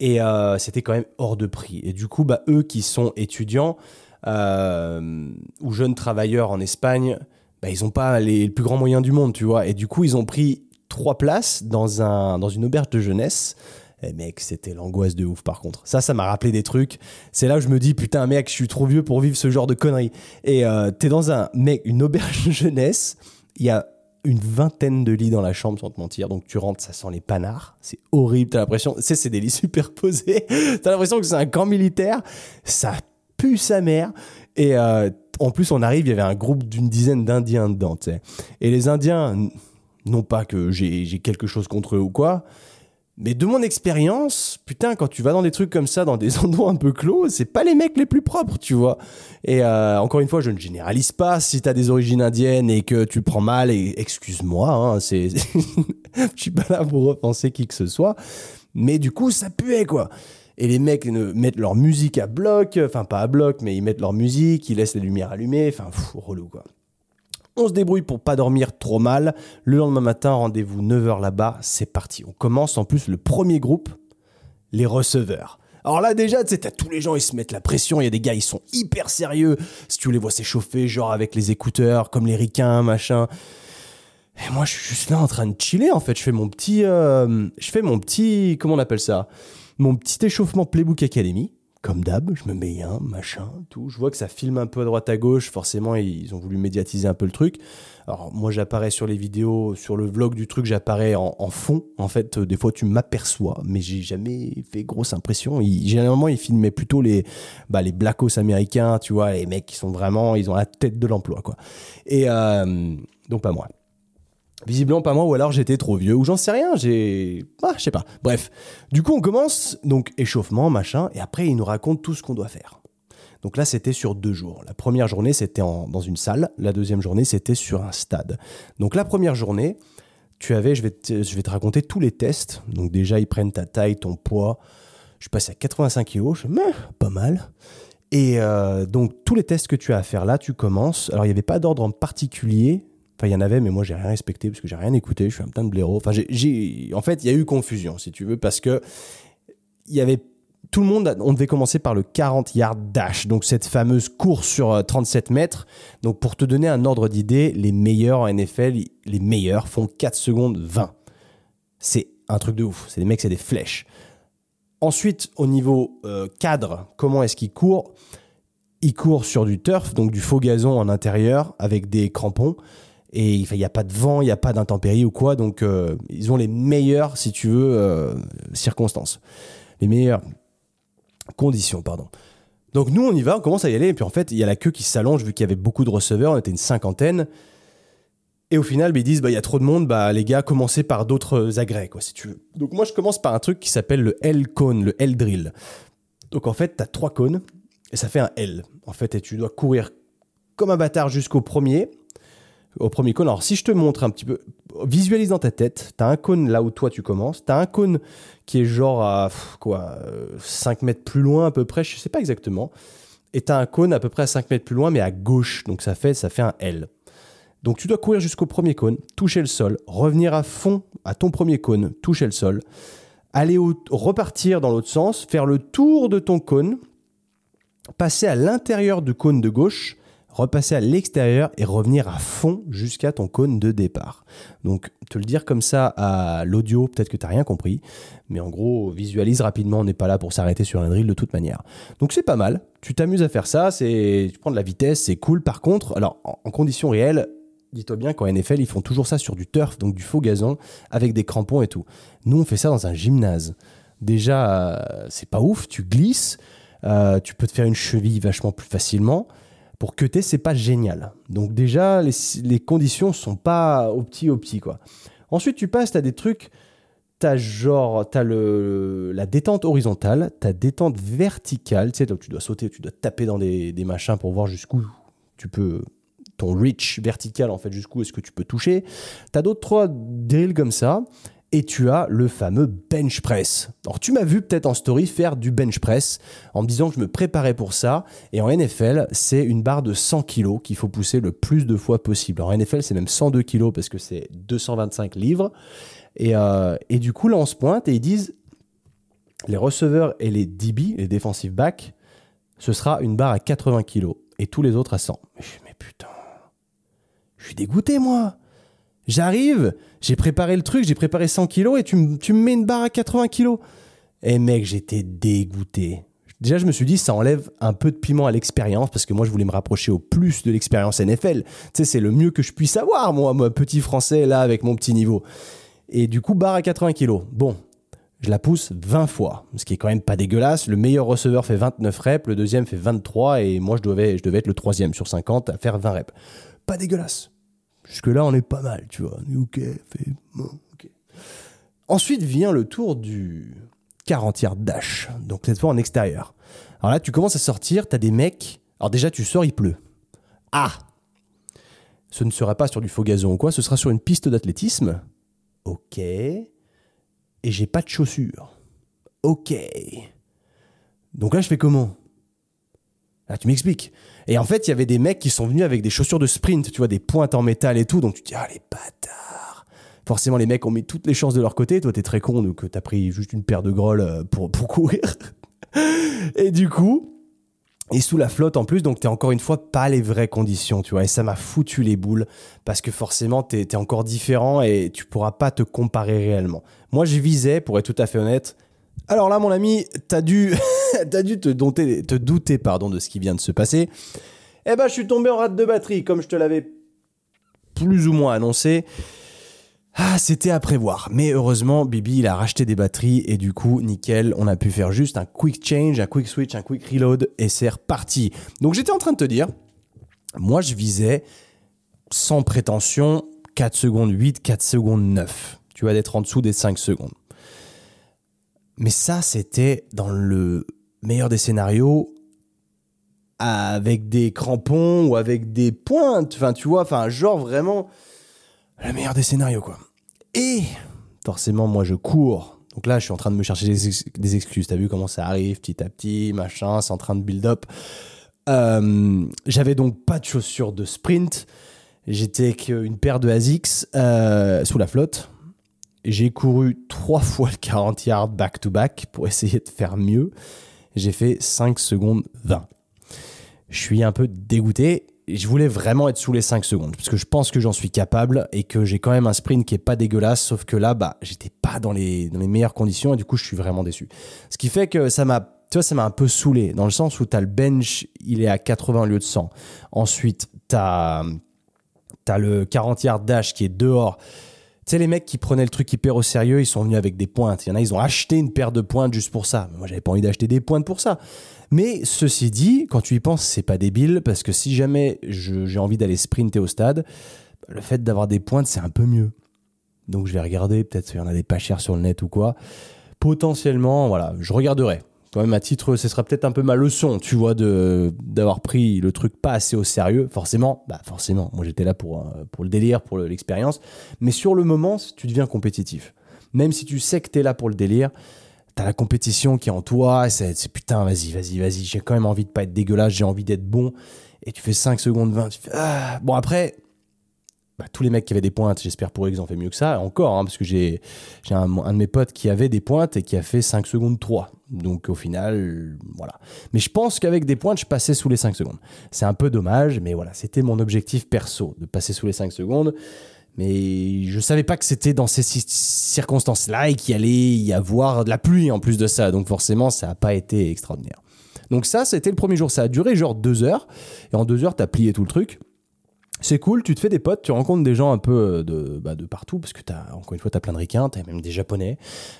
Et euh, c'était quand même hors de prix. Et du coup, bah, eux qui sont étudiants euh, ou jeunes travailleurs en Espagne, bah, ils ont pas les, plus grands moyens du monde, tu vois. Et du coup, ils ont pris trois places dans, un, dans une auberge de jeunesse eh, mec, c'était l'angoisse de ouf par contre. Ça, ça m'a rappelé des trucs. C'est là où je me dis, putain, mec, je suis trop vieux pour vivre ce genre de conneries. Et euh, t'es dans un, mec, une auberge (laughs) jeunesse. Il y a une vingtaine de lits dans la chambre, sans te mentir. Donc tu rentres, ça sent les panards. C'est horrible. T'as l'impression, tu sais, c'est des lits (laughs) superposés. T'as l'impression que c'est un camp militaire. Ça pue sa mère. Et euh, en plus, on arrive, il y avait un groupe d'une dizaine d'Indiens dedans, tu sais. Et les Indiens Non pas que j'ai quelque chose contre eux ou quoi, mais de mon expérience, putain, quand tu vas dans des trucs comme ça, dans des (laughs) endroits un peu clos, c'est pas les mecs les plus propres, tu vois. Et euh, encore une fois, je ne généralise pas. Si t'as des origines indiennes et que tu prends mal, et excuse-moi, hein, c'est, (laughs) je suis pas là pour repenser qui que ce soit. Mais du coup, ça puait, quoi. Et les mecs mettent leur musique à bloc, enfin pas à bloc, mais ils mettent leur musique, ils laissent les lumières allumées, enfin, relou, quoi. On se débrouille pour pas dormir trop mal. Le lendemain matin, rendez-vous 9h là-bas, c'est parti. On commence en plus le premier groupe, les receveurs. Alors là déjà, tu sais, t'as tous les gens, ils se mettent la pression, il y a des gars, ils sont hyper sérieux. Si tu les vois s'échauffer, genre avec les écouteurs, comme les ricains, machin. Et moi, je suis juste là en train de chiller, en fait. Je fais mon petit... euh, je fais mon petit... Comment on appelle ça? Mon petit échauffement Playbook Academy. Comme d'hab, je me mets bien, machin, tout. Je vois que ça filme un peu à droite à gauche. Forcément, ils ont voulu médiatiser un peu le truc. Alors, moi, j'apparais sur les vidéos, sur le vlog du truc, j'apparais en, fond. En fait, euh, des fois, tu m'aperçois, mais j'ai jamais fait grosse impression. Généralement, ils filmaient plutôt les, bah, les blackos américains, tu vois, les mecs qui sont vraiment, ils ont la tête de l'emploi, quoi. Et euh, donc, pas moi. Visiblement pas moi, ou alors j'étais trop vieux, ou j'en sais rien, j'ai... Ah, je sais pas. Bref. Du coup, on commence, donc échauffement, machin, et après, il nous raconte tout ce qu'on doit faire. Donc là, c'était sur deux jours. La première journée, c'était dans une salle. La deuxième journée, c'était sur un stade. Donc la première journée, tu avais, je vais, te, je vais te raconter tous les tests. Donc déjà, ils prennent ta taille, ton poids. Je passe à 85 kilos, je Mais, pas mal. Et euh, donc tous les tests que tu as à faire là, tu commences. Alors il n'y avait pas d'ordre en particulier. Enfin, il y en avait, mais moi, j'ai rien respecté parce que j'ai rien écouté. Je suis un putain de blaireau. Enfin, j'ai- en fait, il y a eu confusion, si tu veux, parce que il y avait tout le monde, on devait commencer par le 40 yard dash, donc cette fameuse course sur euh, 37 mètres. Donc pour te donner un ordre d'idée, les meilleurs en NFL, les meilleurs font 4 secondes 20. C'est un truc de ouf. C'est des mecs, c'est des flèches. Ensuite, au niveau euh, cadre, comment est-ce qu'ils courent? Ils courent sur du turf, donc du faux gazon en intérieur avec des crampons. Et il n'y a pas de vent, il n'y a pas d'intempéries ou quoi. Donc, euh, ils ont les meilleures, si tu veux, euh, circonstances. Les meilleures conditions, pardon. Donc, nous, on y va, on commence à y aller. Et puis, en fait, il y a la queue qui s'allonge vu qu'il y avait beaucoup de receveurs. On était une cinquantaine. Et au final, bah, ils disent, bah, il y a trop de monde, bah, les gars, commencez par d'autres agrès, quoi, si tu veux. Donc, moi, je commence par un truc qui s'appelle le L-cone, le L-drill. Donc, en fait, tu as trois cônes et ça fait un L. En fait, et tu dois courir comme un bâtard jusqu'au premier au premier cône. Alors, si je te montre un petit peu, visualise dans ta tête, tu as un cône là où toi tu commences, tu as un cône qui est genre à quoi, euh, 5 mètres plus loin à peu près, je sais pas exactement, et tu as un cône à peu près à 5 mètres plus loin, mais à gauche, donc ça fait, ça fait un L. Donc tu dois courir jusqu'au premier cône, toucher le sol, revenir à fond à ton premier cône, toucher le sol, aller au, repartir dans l'autre sens, faire le tour de ton cône, passer à l'intérieur du cône de gauche, repasser à l'extérieur et revenir à fond jusqu'à ton cône de départ. Donc, te le dire comme ça à l'audio, peut-être que tu n'as rien compris, mais en gros, visualise rapidement, on n'est pas là pour s'arrêter sur un drill de toute manière. Donc, c'est pas mal, tu t'amuses à faire ça, c'est, tu prends de la vitesse, c'est cool. Par contre, alors, en, conditions réelles, dis-toi bien qu'en NFL, ils font toujours ça sur du turf, donc du faux gazon, avec des crampons et tout. Nous, on fait ça dans un gymnase. Déjà, euh, c'est pas ouf, tu glisses, euh, tu peux te faire une cheville vachement plus facilement pour cutter, c'est pas génial. Donc déjà, les, les conditions sont pas au petit au petit quoi. Ensuite, tu passes, tu as des trucs, tu as genre, tu le, la détente horizontale, ta détente verticale, tu sais, donc tu dois sauter, tu dois taper dans des, des machins pour voir jusqu'où tu peux, ton reach vertical en fait, jusqu'où est-ce que tu peux toucher. Tu as d'autres trois drills comme ça. Et tu as le fameux bench press. Alors tu m'as vu peut-être en story faire du bench press en me disant que je me préparais pour ça. Et en NFL, c'est une barre de 100 kg qu'il faut pousser le plus de fois possible. En NFL, c'est même 102 kg parce que c'est 225 livres. Et, euh, et, du coup, là, on se pointe et ils disent, les receveurs et les DB, les defensive backs, ce sera une barre à 80 kg et tous les autres à 100. Mais, mais putain, je suis dégoûté, moi. J'arrive, j'ai préparé le truc, j'ai préparé 100 kilos et tu, me- mets une barre à 80 kilos. Et mec, j'étais dégoûté. Déjà, je me suis dit, ça enlève un peu de piment à l'expérience parce que moi, je voulais me rapprocher au plus de l'expérience NFL. Tu sais, c'est le mieux que je puisse avoir, moi, moi, petit français, là, avec mon petit niveau. Et du coup, barre à 80 kilos. Bon, je la pousse 20 fois, ce qui est quand même pas dégueulasse. Le meilleur receveur fait 29 reps, le deuxième fait 23 et moi, je devais, je devais être le troisième sur 50 à faire 20 reps. Pas dégueulasse Jusque-là, on est pas mal, tu vois. Ok, fait bon. Ensuite vient le tour du 40 yards dash, donc cette fois en extérieur. Alors là, tu commences à sortir, t'as des mecs. Alors déjà, tu sors, il pleut. Ah Ce ne sera pas sur du faux gazon ou quoi, ce sera sur une piste d'athlétisme. Ok. Et j'ai pas de chaussures. Ok. Donc là, je fais comment? Là, tu m'expliques. Et en fait, il y avait des mecs qui sont venus avec des chaussures de sprint, tu vois, des pointes en métal et tout. Donc tu te dis, ah, les bâtards. Forcément, les mecs ont mis toutes les chances de leur côté. Toi, t'es très con, donc t'as pris juste une paire de grolles euh, pour, pour (laughs) courir. et du coup, et sous la flotte en plus, donc t'es encore une fois pas les vraies conditions, tu vois. Et ça m'a foutu les boules parce que forcément t'es es encore différent et tu pourras pas te comparer réellement. Moi, je visais, pour être tout à fait honnête. Alors là, mon ami, t'as dû, (laughs) as dû te, douter, te douter pardon, de ce qui vient de se passer. Eh ben, je suis tombé en rate de batterie, comme je te l'avais plus ou moins annoncé. Ah, c'était à prévoir. Mais heureusement, Bibi, il a racheté des batteries et du coup, nickel, on a pu faire juste un quick change, un quick switch, un quick reload et c'est reparti. Donc j'étais en train de te dire, moi je visais sans prétention 4 secondes 8, 4 secondes 9. Tu vas d'être en dessous des 5 secondes. Mais ça, c'était dans le meilleur des scénarios avec des crampons ou avec des pointes. Enfin, tu vois, enfin, genre vraiment le meilleur des scénarios, quoi. Et forcément, moi, je cours. Donc là, je suis en train de me chercher des, excuses. T'as vu comment ça arrive petit à petit, machin, c'est en train de build up. Euh, j'avais donc pas de chaussures de sprint. J'étais avec une paire de ASICS euh, sous la flotte. J'ai couru trois (laughs) fois le 40 yards back to back pour essayer de faire mieux. J'ai fait 5 secondes 20. Je suis un peu dégoûté je voulais vraiment être sous les 5 secondes parce que je pense que j'en suis capable et que j'ai quand même un sprint qui est pas dégueulasse sauf que là bah j'étais pas dans les dans les meilleures conditions et du coup je suis vraiment déçu. Ce qui fait que ça m'a tu vois ça m'a un peu saoulé dans le sens où tu as le bench, il est à 80 au lieu de 100. Ensuite, tu as le 40 yard dash qui est dehors. Tu sais, les mecs qui prenaient le truc hyper au sérieux, ils sont venus avec des pointes. Il y en a, ils ont acheté une paire de pointes juste pour ça. Moi, j'avais pas envie d'acheter des pointes pour ça. Mais ceci dit, quand tu y penses, c'est pas débile parce que si jamais j'ai envie d'aller sprinter au stade, le fait d'avoir des pointes, c'est un peu mieux. Donc je vais regarder, peut-être qu'il y en a des pas chers sur le net ou quoi. Potentiellement, voilà, je regarderai. Quand même, à titre, ce sera peut-être un peu ma leçon, tu vois, de d'avoir pris le truc pas assez au sérieux. Forcément, bah forcément, moi j'étais là pour, euh, pour le délire, pour l'expérience. Mais sur le moment, tu deviens compétitif. Même si tu sais que tu es là pour le délire, t'as la compétition qui est en toi, c'est putain, vas-y, vas-y, vas-y, j'ai quand même envie de pas être dégueulasse, j'ai envie d'être bon. Et tu fais 5 secondes 20, tu fais, ah. Bon, après, bah, tous les mecs qui avaient des pointes, j'espère pour eux qu'ils ont fait mieux que ça, encore, hein, parce que j'ai un, de mes potes qui avait des pointes et qui a fait 5 secondes 3. Donc au final, voilà. Mais je pense qu'avec des pointes, je passais sous les 5 secondes. C'est un peu dommage, mais voilà, c'était mon objectif perso, de passer sous les 5 secondes. Mais je savais pas que c'était dans ces circonstances-là et qu'il allait y avoir de la pluie en plus de ça. Donc forcément, ça n'a pas été extraordinaire. Donc ça, c'était le premier jour. Ça a duré genre deux heures. Et en deux heures, tu as plié tout le truc. C'est cool, tu te fais des potes, tu rencontres des gens un peu de, bah, de partout, parce que as, encore une fois, tu as plein de ricains, tu as même des japonais,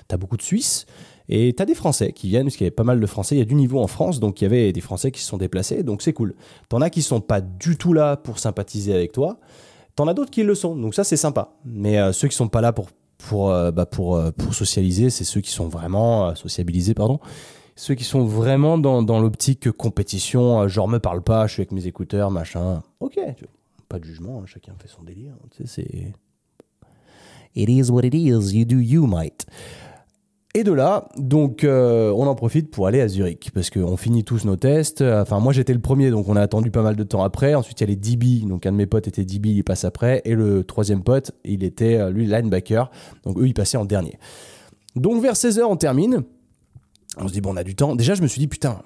tu as beaucoup de Suisses, et tu as des Français qui viennent, parce qu'il y avait pas mal de Français, il y a du niveau en France, donc il y avait des Français qui se sont déplacés, donc c'est cool. T'en as qui sont pas du tout là pour sympathiser avec toi, T'en as d'autres qui le sont, donc ça c'est sympa. Mais euh, ceux qui sont pas là pour pour euh, bah, pour euh, pour socialiser, c'est ceux qui sont vraiment sociabilisés, pardon. Ceux qui sont vraiment dans, dans l'optique compétition, genre me parle pas, je suis avec mes écouteurs, machin. Ok, de jugement, hein, chacun fait son délire. Tu sais, c'est It is what it is, you do you, might. Et de là, donc, euh, on en profite pour aller à Zurich parce qu'on finit tous nos tests. Enfin, moi, j'étais le premier, donc on a attendu pas mal de temps après. Ensuite, il y a les DB. Donc, un de mes potes était DB, il passe après. Et le troisième pote, il était, euh, lui, linebacker. Donc, eux, ils passaient en dernier. Donc, vers 16h, on termine. On se dit, bon, on a du temps. Déjà, je me suis dit, putain.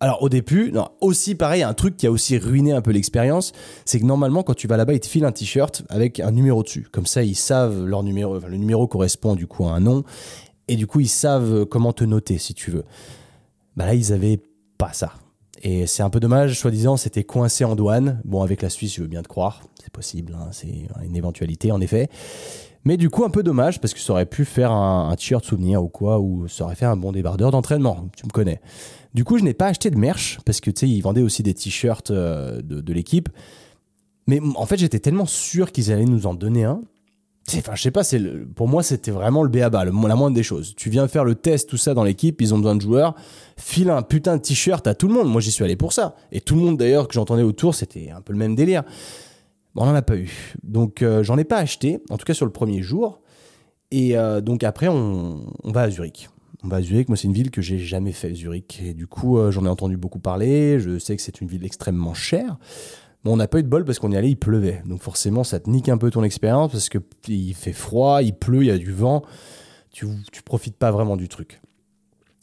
Alors, au début, non, aussi pareil, un truc qui a aussi ruiné un peu l'expérience, c'est que normalement, quand tu vas là-bas, ils te filent un t-shirt avec un numéro dessus. Comme ça, ils savent leur numéro. Le numéro correspond du coup à un nom et du coup ils savent comment te noter si tu veux. Bah là ils avaient pas ça. Et c'est un peu dommage, soi-disant c'était coincé en douane. Bon avec la Suisse je veux bien te croire, c'est possible, hein, c'est une éventualité en effet. Mais du coup un peu dommage parce que ça aurait pu faire un, t-shirt souvenir ou quoi, ou ça aurait fait un bon débardeur d'entraînement, tu me connais. Du coup je n'ai pas acheté de merch parce que tu sais ils vendaient aussi des t-shirts euh, de, l'équipe. Mais en fait, j'étais tellement sûr qu'ils allaient nous en donner un. Enfin, je sais pas, pour moi, c'était vraiment le béaba, le, la moindre des choses. Tu viens faire le test, tout ça dans l'équipe, ils ont besoin de joueurs. File un putain de t-shirt à tout le monde. Moi, j'y suis allé pour ça. Et tout le monde, d'ailleurs, que j'entendais autour, c'était un peu le même délire. Bon, on n'en a pas eu. Donc, euh, j'en ai pas acheté, en tout cas sur le premier jour. Et euh, donc, après, on, va à Zurich. On va à Zurich. Moi, c'est une ville que j'ai jamais fait, Zurich. Et du coup, euh, j'en ai entendu beaucoup parler. Je sais que c'est une ville extrêmement chère. Bon, on n'a pas eu de bol parce qu'on y allait, il pleuvait. Donc forcément, ça te nique un peu ton expérience parce que il fait froid, il pleut, il y a du vent. Tu, tu profites pas vraiment du truc.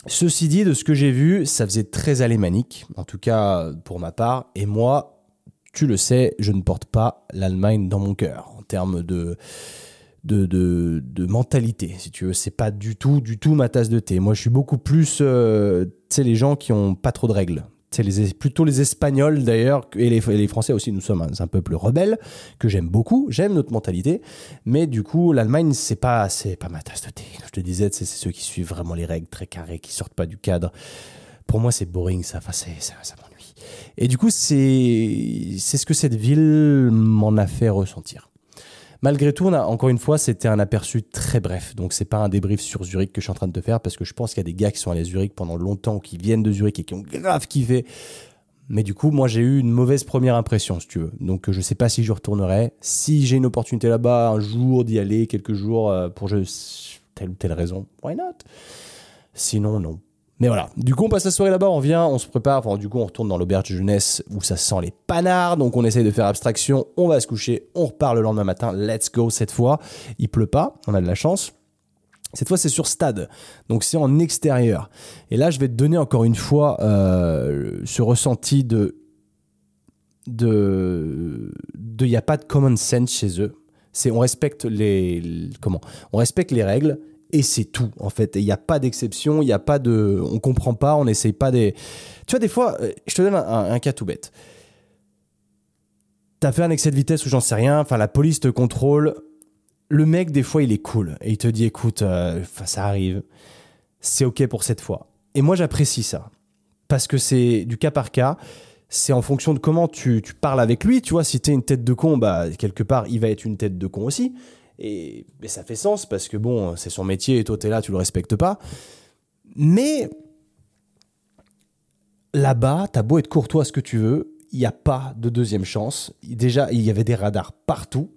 Ceci dit, de ce que j'ai vu, ça faisait très alémanique, en tout cas pour ma part. Et moi, tu le sais, je ne porte pas l'Allemagne dans mon cœur en termes de, de, de, mentalité, si tu veux. C'est pas du tout, du tout ma tasse de thé. Moi, je suis beaucoup plus, euh, tu sais, les gens qui ont pas trop de règles c'est les, plutôt les Espagnols d'ailleurs, et les, les, Français aussi, nous sommes un, peuple rebelle, que j'aime beaucoup, j'aime notre mentalité, mais du coup, l'Allemagne, c'est pas, c'est pas ma tasse de thé. Je te disais, c'est ceux qui suivent vraiment les règles très carrées, qui sortent pas du cadre. Pour moi, c'est boring, ça, enfin, ça, ça m'ennuie. Et du coup, c'est, c'est ce que cette ville m'en a fait ressentir. Malgré tout, on a, encore une fois, c'était un aperçu très bref. Donc, c'est pas un débrief sur Zurich que je suis en train de te faire parce que je pense qu'il y a des gars qui sont allés à Zurich pendant longtemps, qui viennent de Zurich et qui ont grave kiffé. Mais du coup, moi, j'ai eu une mauvaise première impression, si tu veux. Donc, je sais pas si je retournerai. Si j'ai une opportunité là-bas, un jour d'y aller, quelques jours, euh, pour telle ou telle raison, why not? Sinon, non. Mais voilà, du coup on passe la soirée là-bas, on vient, on se prépare, enfin du coup on retourne dans l'auberge de jeunesse où ça sent les panards, donc on essaye de faire abstraction, on va se coucher, on repart le lendemain matin, let's go cette fois, il pleut pas, on a de la chance. Cette fois c'est sur stade, donc c'est en extérieur. Et là je vais te donner encore une fois euh, ce ressenti de... de... Il n'y a pas de common sense chez eux. C'est on respecte les comment? On respecte les règles et c'est tout en fait. Il n'y a pas d'exception, il n'y a pas de, on comprend pas, on n'essaye pas des. Tu vois des fois, euh, je te donne un, cas tout bête. T'as fait un excès de vitesse ou j'en sais rien. Enfin, la police te contrôle. Le mec des fois il est cool et il te dit écoute, euh, ça arrive, c'est ok pour cette fois. Et moi j'apprécie ça parce que c'est du cas par cas. C'est en fonction de comment tu, tu, parles avec lui. Tu vois, si t'es une tête de con, bah quelque part il va être une tête de con aussi. Et, ça fait sens parce que bon, c'est son métier et toi t'es là, tu le respectes pas. Mais là-bas, t'as beau être courtois ce que tu veux, il n'y a pas de deuxième chance. Déjà, il y avait des radars partout.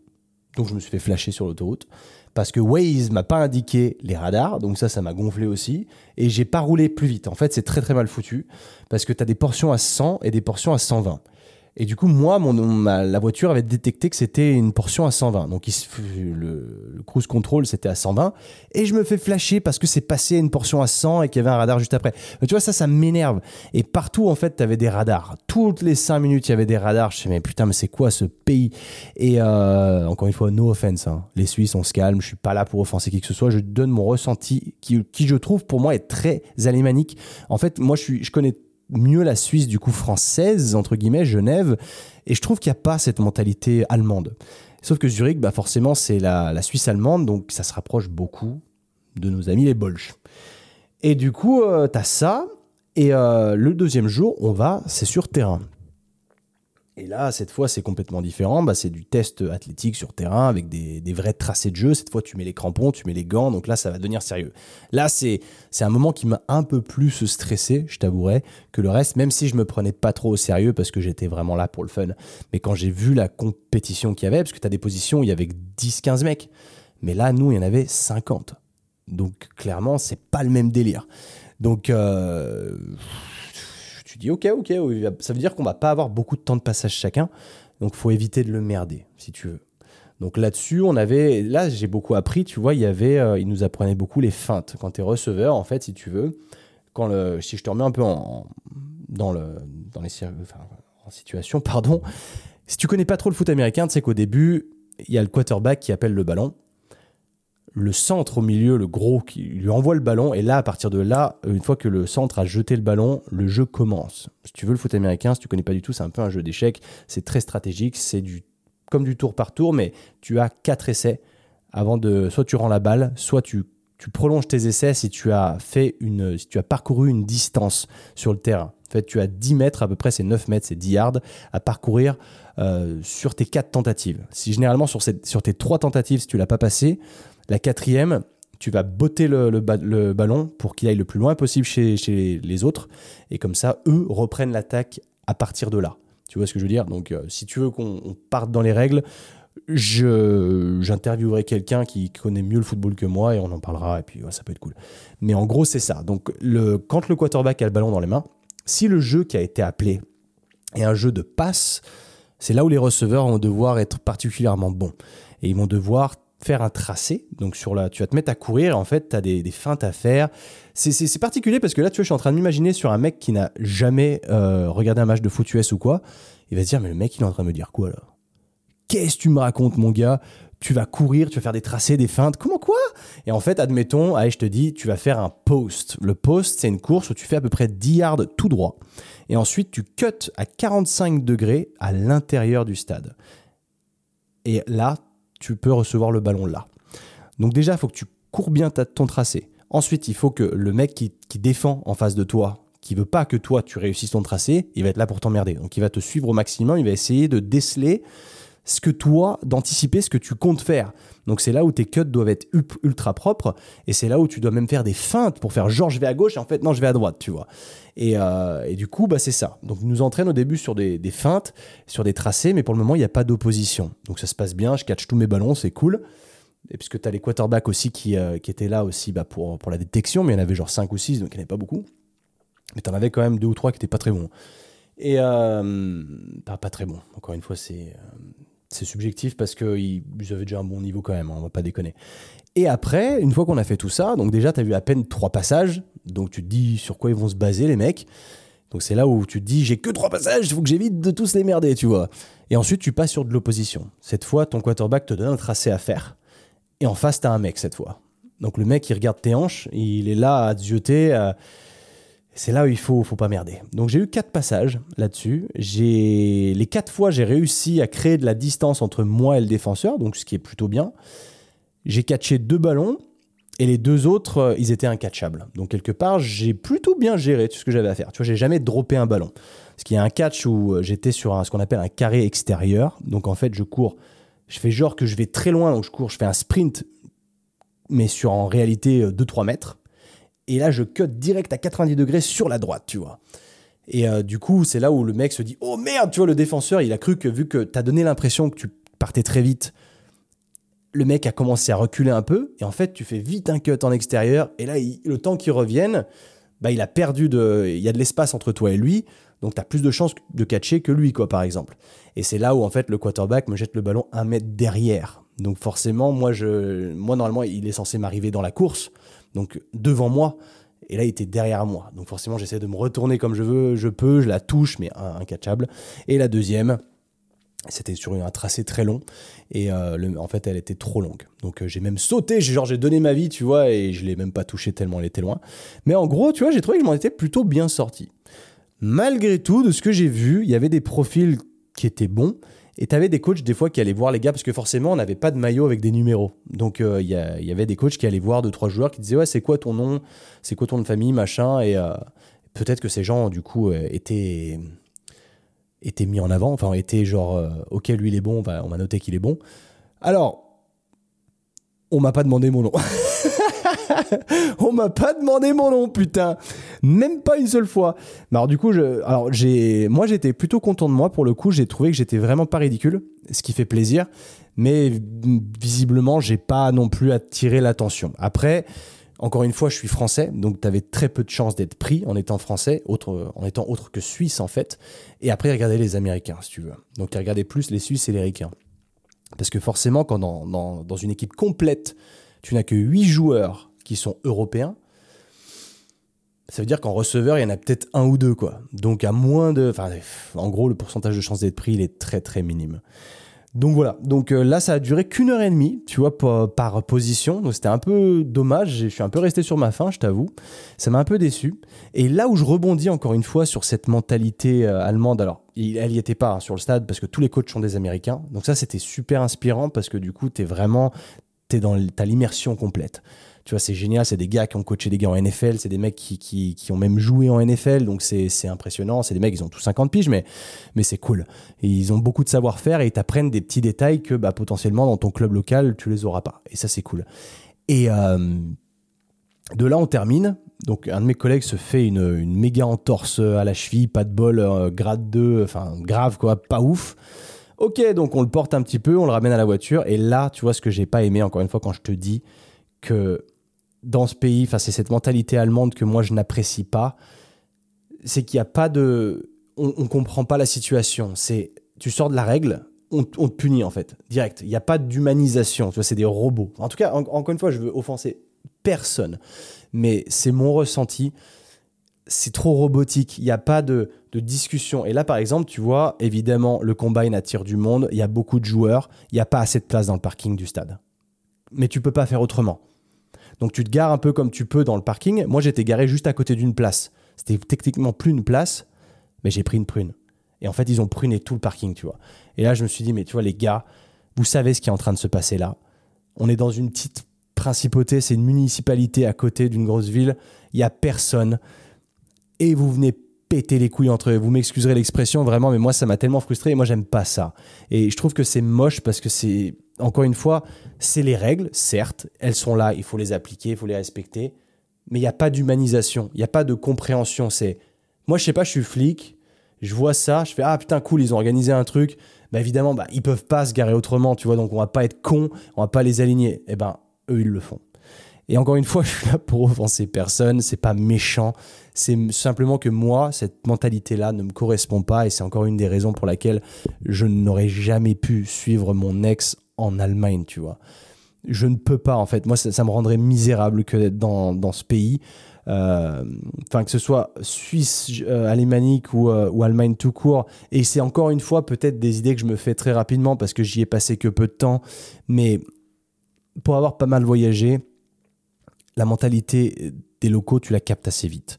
Donc je me suis fait flasher sur l'autoroute parce que Waze m'a pas indiqué les radars, donc ça, ça m'a gonflé aussi. Et j'ai pas roulé plus vite. En fait, c'est très très mal foutu parce que tu as des portions à 100 et des portions à 120. Et du coup, moi, mon, la voiture avait détecté que c'était une portion à 120. Donc, le, cruise control, c'était à 120. Et je me fais flasher parce que c'est passé à une portion à 100 et qu'il y avait un radar juste après. Tu vois, ça, ça m'énerve. Et partout, en fait, tu avais des radars. Toutes les 5 minutes, il y avait des radars. Je sais, mais putain, mais c'est quoi ce pays? Et euh, encore une fois, no offense. Hein. Les Suisses, on se calme. Je suis pas là pour offenser qui que ce soit. Je donne mon ressenti qui, qui je trouve, pour moi, est très alémanique. En fait, moi, je, suis, je connais mieux la Suisse du coup française, entre guillemets, Genève, et je trouve qu'il n'y a pas cette mentalité allemande. Sauf que Zurich, bah forcément, c'est la, Suisse allemande, donc ça se rapproche beaucoup de nos amis les Bolches. Et du coup, euh, tu as ça, et euh, le deuxième jour, on va, c'est sur terrain. Et là, cette fois, c'est complètement différent. Bah, c'est du test athlétique sur terrain avec des, vrais tracés de jeu. Cette fois, tu mets les crampons, tu mets les gants. Donc là, ça va devenir sérieux. Là, c'est, un moment qui m'a un peu plus stressé, je t'avouerai, que le reste, même si je me prenais pas trop au sérieux parce que j'étais vraiment là pour le fun. Mais quand j'ai vu la compétition qu'il y avait, parce que tu as des positions où il y avait 10-15 mecs. Mais là, nous, il y en avait 50. Donc clairement, c'est pas le même délire. Donc, euh, tu dis ok, ok, ça veut dire qu'on va pas avoir beaucoup de temps de passage chacun, donc faut éviter de le merder si tu veux. Donc là-dessus, on avait, là j'ai beaucoup appris, tu vois, il y avait, euh, il nous apprenait beaucoup les feintes. Quand tu es receveur, en fait, si tu veux, quand le, si je te remets un peu en, dans le, dans les, enfin, en situation, (laughs) pardon, si tu connais pas trop le foot américain, tu sais qu'au début, il y a le quarterback qui appelle le ballon le centre au milieu, le gros, qui lui envoie le ballon. Et là, à partir de là, une fois que le centre a jeté le ballon, le jeu commence. Si tu veux le foot américain, si tu connais pas du tout, c'est un peu un jeu d'échecs. C'est très stratégique. C'est du comme du tour par tour, mais tu as quatre essais avant de. Soit tu rends la balle, soit tu tu prolonges tes essais si tu as fait une, si tu as parcouru une distance sur le terrain. En fait, tu as 10 mètres, à peu près, c'est 9 mètres, c'est 10 yards à parcourir euh, sur tes 4 tentatives. Si généralement, sur, sur tes 3 tentatives, si tu l'as pas passé, la quatrième, tu vas botter le, ballon pour qu'il aille le plus loin possible chez, chez, les autres. Et comme ça, eux reprennent l'attaque à partir de là. Tu vois ce que je veux dire? Donc, euh, si tu veux qu'on parte dans les règles, j'interviewerai quelqu'un qui connaît mieux le football que moi et on en parlera et puis ça peut être cool. Mais en gros, c'est ça. Donc, le, quand le quarterback a le ballon dans les mains, si le jeu qui a été appelé est un jeu de passe, c'est là où les receveurs vont devoir être particulièrement bons. Et ils vont devoir faire un tracé. Donc sur la, tu vas te mettre à courir en fait, tu as des, feintes à faire. C'est particulier parce que là, tu vois, je suis en train de m'imaginer sur un mec qui n'a jamais euh, regardé un match de foot US ou quoi. Il va se dire, mais le mec, il est en train de me dire quoi là? Qu'est-ce que tu me racontes, mon gars? Tu vas courir, tu vas faire des tracés, des feintes. Comment quoi? Et en fait, admettons, allez, je te dis, tu vas faire un post. Le post, c'est une course où tu fais à peu près 10 yards tout droit. Et ensuite, tu cuts à 45 degrés à l'intérieur du stade. Et là, tu peux recevoir le ballon là. Donc déjà, il faut que tu cours bien ton tracé. Ensuite, il faut que le mec qui, défend en face de toi, qui veut pas que toi tu réussisses ton tracé, il va être là pour t'emmerder. Donc il va te suivre au maximum, il va essayer de déceler ce que toi, d'anticiper ce que tu comptes faire. Donc c'est là où tes cuts doivent être ultra propres et c'est là où tu dois même faire des feintes pour faire genre je vais à gauche et en fait non je vais à droite, tu vois. Et, euh, du coup bah c'est ça. Donc nous entraîne au début sur des, feintes, sur des tracés, mais pour le moment il n'y a pas d'opposition. Donc ça se passe bien, je catch tous mes ballons, c'est cool. Et puisque tu as les quarterbacks aussi qui, euh, qui étaient là aussi bah, pour, pour la détection, mais il y en avait genre 5 ou 6, donc il n'y en avait pas beaucoup. Mais tu en avais quand même deux ou trois qui n'étaient pas très bons. Et euh, pas, pas très bons. Encore une fois, c'est c'est subjectif parce qu'ils avaient déjà un bon niveau quand même, hein, on va pas déconner. Et après, une fois qu'on a fait tout ça, donc déjà, tu as vu à peine trois passages, donc tu te dis sur quoi ils vont se baser, les mecs. Donc c'est là où tu te dis, j'ai que trois passages, il faut que j'évite de tous les merder, tu vois. Et ensuite, tu passes sur de l'opposition. Cette fois, ton quarterback te donne un tracé à faire. Et en face, tu as un mec cette fois. Donc le mec, il regarde tes hanches, il est là à te. C'est là où il faut, faut pas merder. Donc j'ai eu quatre passages là-dessus. Les quatre fois j'ai réussi à créer de la distance entre moi et le défenseur, donc ce qui est plutôt bien. J'ai catché deux ballons et les deux autres, euh, ils étaient incatchables. Donc quelque part, j'ai plutôt bien géré tout ce que j'avais à faire. Tu vois, j'ai jamais droppé un ballon. Parce qu'il y a un catch où euh, j'étais sur ce qu'on appelle un carré extérieur. Donc en fait, je cours, je fais genre que je vais très loin, donc je cours, je fais un sprint, mais sur en réalité 2-3 euh, mètres. Et là, je cut direct à 90 degrés sur la droite, tu vois. Et euh, du coup, c'est là où le mec se dit Oh merde, tu vois, le défenseur, il a cru que vu que tu as donné l'impression que tu partais très vite, le mec a commencé à reculer un peu. Et en fait, tu fais vite un cut en extérieur. Et là, le temps qu'il revienne, bah, il a perdu de. Il y a de l'espace entre toi et lui. Donc, tu as plus de chances de catcher que lui, quoi, par exemple. Et c'est là où, en fait, le quarterback me jette le ballon un mètre derrière. Donc, forcément, moi, je, moi normalement, il est censé m'arriver dans la course donc devant moi. Et là, il était derrière moi. Donc forcément, j'essaie de me retourner comme je veux, je peux, je la touche, mais incatchable. Et la deuxième, c'était sur un tracé très long et euh, en fait elle était trop longue donc euh, j'ai même sauté genre j'ai donné ma vie tu vois et je l'ai même pas touché tellement elle était loin mais en gros tu vois j'ai trouvé que je m'en étais plutôt bien sorti malgré tout de ce que j'ai vu il y avait des profils qui étaient bons et tu avais des coachs des fois qui allaient voir les gars parce que forcément on n'avait pas de maillot avec des numéros. Donc euh, il y, avait des coachs qui allaient voir deux trois joueurs qui disaient ouais c'est quoi ton nom, c'est quoi ton nom de famille? Machin et euh, peut-être que ces gens du coup euh, étaient étaient mis en avant, enfin étaient genre ok lui il est bon, on m'a noté qu'il est bon. Alors on m'a pas demandé mon nom. (laughs) (laughs) on m'a pas demandé mon nom, putain. Même pas une seule fois. Alors, du coup, moi, j'étais plutôt content de moi. Pour le coup, j'ai trouvé que j'étais vraiment pas ridicule, ce qui fait plaisir. Mais visiblement, j'ai pas non plus attiré l'attention. Après, encore une fois, je suis français, donc tu avais très peu de chances d'être pris en étant français, en étant autre que suisse en fait. Et après, regardez les Américains, si tu veux. Donc, regardez plus les Suisses et les Ricains. Parce que forcément, quand dans, dans une équipe complète, tu n'as que 8 joueurs qui sont européens, ça veut dire qu'en receveur, il y en a peut-être un ou deux, quoi. Donc, à moins de. Enfin, en gros, le pourcentage de chance d'être pris, il est très, très minime. Donc voilà. Donc euh, là, ça a duré qu'une heure et demie, tu vois, par, position. Donc c'était un peu dommage. Je suis un peu resté sur ma faim, je t'avoue. Ça m'a un peu déçu. Et là où je rebondis encore une fois sur cette mentalité euh, allemande, alors elle y était pas hein, sur le stade parce que tous les coachs sont des Américains. Donc ça, c'était super inspirant parce que du coup, tu es vraiment t'es dans t'as l'immersion complète. Tu vois, c'est génial. C'est des gars qui ont coaché des gars en NFL. C'est des mecs qui, qui, qui, ont même joué en NFL. Donc, c'est impressionnant. C'est des mecs, ils ont tous 50 piges, mais, mais c'est cool. Ils ont beaucoup de savoir-faire et ils t'apprennent des petits détails que bah, potentiellement dans ton club local, tu les auras pas. Et ça, c'est cool. Et euh, de là, on termine. Donc, un de mes collègues se fait une, une méga entorse à la cheville, pas de bol, euh, grade 2, enfin, grave, quoi, pas ouf. Ok, donc on le porte un petit peu, on le ramène à la voiture. Et là, tu vois ce que j'ai pas aimé, encore une fois, quand je te dis que dans ce pays, c'est cette mentalité allemande que moi je n'apprécie pas, c'est qu'il n'y a pas de... On ne comprend pas la situation. C'est tu sors de la règle, on, te punit en fait, direct. Il n'y a pas d'humanisation, tu vois, c'est des robots. En tout cas, encore une fois, je veux offenser personne, mais c'est mon ressenti. C'est trop robotique, il n'y a pas de, discussion. Et là, par exemple, tu vois, évidemment, le combine attire du monde, il y a beaucoup de joueurs, il n'y a pas assez de place dans le parking du stade. Mais tu peux pas faire autrement. Donc tu te gares un peu comme tu peux dans le parking. Moi, j'étais garé juste à côté d'une place. C'était techniquement plus une place, mais j'ai pris une prune. Et en fait, ils ont pruné tout le parking, tu vois. Et là, je me suis dit, mais tu vois, les gars, vous savez ce qui est en train de se passer là. On est dans une petite principauté, c'est une municipalité à côté d'une grosse ville. Il y a personne. Et vous venez péter les couilles entre eux. Vous m'excuserez l'expression vraiment, mais moi ça m'a tellement frustré et moi j'aime pas ça. Et je trouve que c'est moche parce que c'est, encore une fois, c'est les règles, certes, elles sont là, il faut les appliquer, il faut les respecter, mais il n'y a pas d'humanisation, il n'y a pas de compréhension. C'est, moi je sais pas, je suis flic, je vois ça, je fais ah putain cool, ils ont organisé un truc. Bah évidemment, bah ils peuvent pas se garer autrement, tu vois, donc on va pas être con, on va pas les aligner. Eh ben eux ils le font. Et encore une fois, (laughs) je suis là pour offenser personne, c'est pas méchant, c'est simplement que moi, cette mentalité-là ne me correspond pas et c'est encore une des raisons pour laquelle je n'aurais jamais pu suivre mon ex en Allemagne, tu vois. Je ne peux pas, en fait. Moi, ça, me rendrait misérable que d'être dans, dans ce pays. Euh, enfin, que ce soit Suisse euh, ou, euh, ou, Allemagne tout court. Et c'est encore une fois peut-être des idées que je me fais très rapidement parce que j'y ai passé que peu de temps. Mais pour avoir pas mal voyagé, la mentalité des locaux, tu la captes assez vite.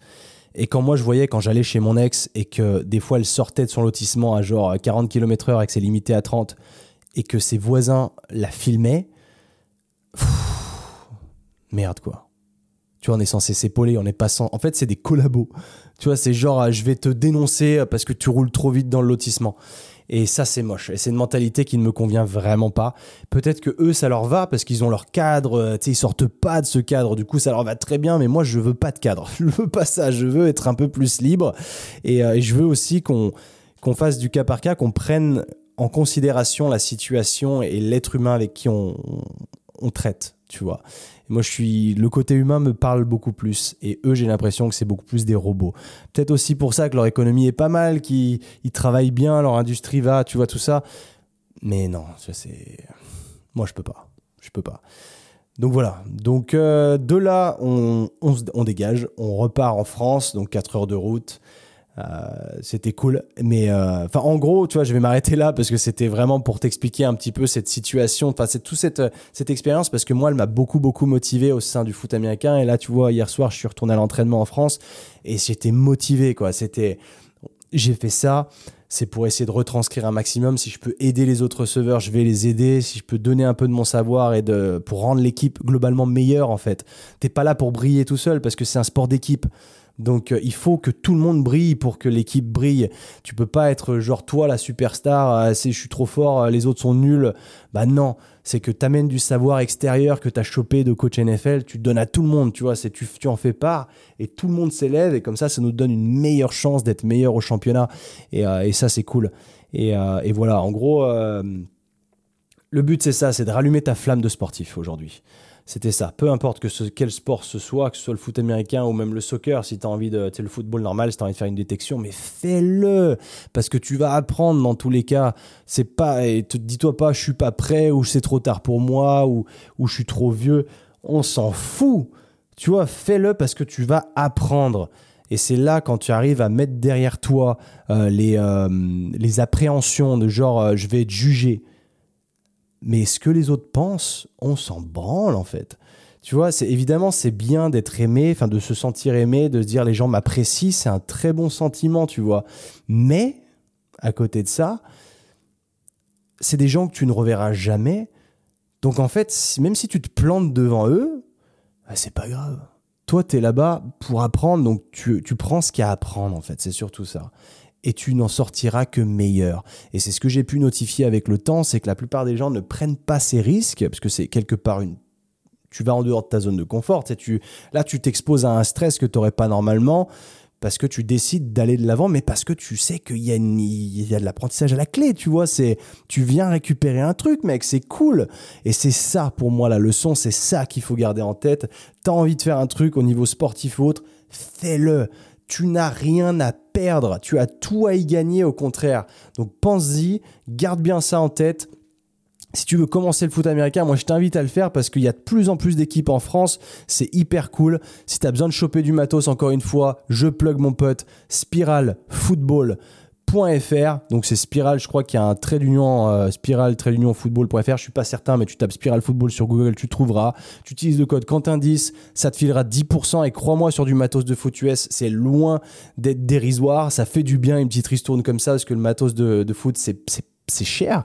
Et quand moi je voyais, quand j'allais chez mon ex et que des fois elle sortait de son lotissement à genre 40 km/h et que c'est limité à 30 et que ses voisins la filmaient, merde quoi. Tu vois, on est censé s'épauler, on est pas sans. En fait, c'est des collabos. Tu vois, c'est genre, je vais te dénoncer parce que tu roules trop vite dans le lotissement. Et ça, c'est moche. Et c'est une mentalité qui ne me convient vraiment pas. Peut-être que eux, ça leur va parce qu'ils ont leur cadre. Euh, tu sais, ils sortent pas de ce cadre. Du coup, ça leur va très bien. Mais moi, je veux pas de cadre. (laughs) Je veux pas ça. Je veux être un peu plus libre. Et, euh, je veux aussi qu'on fasse du cas par cas, qu'on prenne en considération la situation et l'être humain avec qui on, on traite, tu vois. Moi, je suis le côté humain me parle beaucoup plus et eux, j'ai l'impression que c'est beaucoup plus des robots. Peut-être aussi pour ça que leur économie est pas mal, qu'ils travaillent bien, leur industrie va, tu vois tout ça. Mais non, c'est moi je peux pas, je peux pas. Donc voilà. Donc euh, de là, on, on, on, dégage, on repart en France, donc 4 heures de route. Euh, c'était cool. Mais euh, enfin, en gros, tu vois, je vais m'arrêter là parce que c'était vraiment pour t'expliquer un petit peu cette situation, enfin, c'est toute cette, cette expérience parce que moi, elle m'a beaucoup, beaucoup motivé au sein du foot américain. Et là, tu vois, hier soir, je suis retourné à l'entraînement en France et j'étais motivé, quoi. C'était, j'ai fait ça. C'est pour essayer de retranscrire un maximum. Si je peux aider les autres receveurs, je vais les aider. Si je peux donner un peu de mon savoir et de, pour rendre l'équipe globalement meilleure, en fait. T'es pas là pour briller tout seul parce que c'est un sport d'équipe. Donc euh, il faut que tout le monde brille pour que l'équipe brille. Tu peux pas être genre toi la superstar, euh, je suis trop fort, euh, les autres sont nuls. Bah non, c'est que tu amènes du savoir extérieur que tu as chopé de coach NFL, tu donnes à tout le monde, tu vois, c'est tu, tu en fais part et tout le monde s'élève et comme ça ça nous donne une meilleure chance d'être meilleur au championnat et, et ça c'est cool. Et, et, voilà, en gros le but c'est ça, c'est de rallumer ta flamme de sportif aujourd'hui. C'était ça. Peu importe que quel sport ce soit, que ce soit le foot américain ou même le soccer, si tu as envie de. Tu le football normal, si tu envie de faire une détection, mais fais-le Parce que tu vas apprendre dans tous les cas. C'est pas. Dis-toi pas, je suis pas prêt, ou c'est trop tard pour moi, ou, ou je suis trop vieux. On s'en fout. Tu vois, fais-le parce que tu vas apprendre. Et c'est là quand tu arrives à mettre derrière toi euh, les, euh, les appréhensions de genre euh, je vais être jugé, mais ce que les autres pensent, on s'en branle en fait. Tu vois, c'est évidemment c'est bien d'être aimé, enfin de se sentir aimé, de se dire les gens m'apprécient, c'est un très bon sentiment, tu vois. Mais à côté de ça, c'est des gens que tu ne reverras jamais, Donc en fait, même si tu te plantes devant eux, bah, c'est pas grave. Toi, tu es là-bas pour apprendre, donc tu, tu prends ce qu'il y a à apprendre, en fait, c'est surtout ça. Et tu n'en sortiras que meilleur. Et c'est ce que j'ai pu notifier avec le temps, c'est que la plupart des gens ne prennent pas ces risques, parce que c'est quelque part une tu vas en dehors de ta zone de confort. Tu, là, tu t'exposes à un stress que tu n'aurais pas normalement parce que tu décides d'aller de l'avant, mais parce que tu sais qu'il y, y a de l'apprentissage à la clé, tu vois. C'est, tu viens récupérer un truc, mec, c'est cool. Et c'est ça pour moi la leçon, c'est ça qu'il faut garder en tête. T'as envie de faire un truc au niveau sportif ou autre, fais-le. Tu n'as rien à perdre, tu as tout à y gagner au contraire. Donc pense-y, garde bien ça en tête si tu veux commencer le foot américain, moi je t'invite à le faire parce qu'il y a de plus en plus d'équipes en France. C'est hyper cool. Si tu as besoin de choper du matos, encore une fois, je plug mon pote spiralfootball.fr. Donc c'est Spiral, je crois qu'il y a un trait d'union, euh, spiral trait d'union football.fr. Je suis pas certain, mais tu tapes Spiral Football sur Google, tu trouveras. Tu utilises le code Quentin10, ça te filera 10%. Et crois-moi, sur du matos de foot US, c'est loin d'être dérisoire. Ça fait du bien une petite ristourne comme ça parce que le matos de, de foot, c'est c'est cher.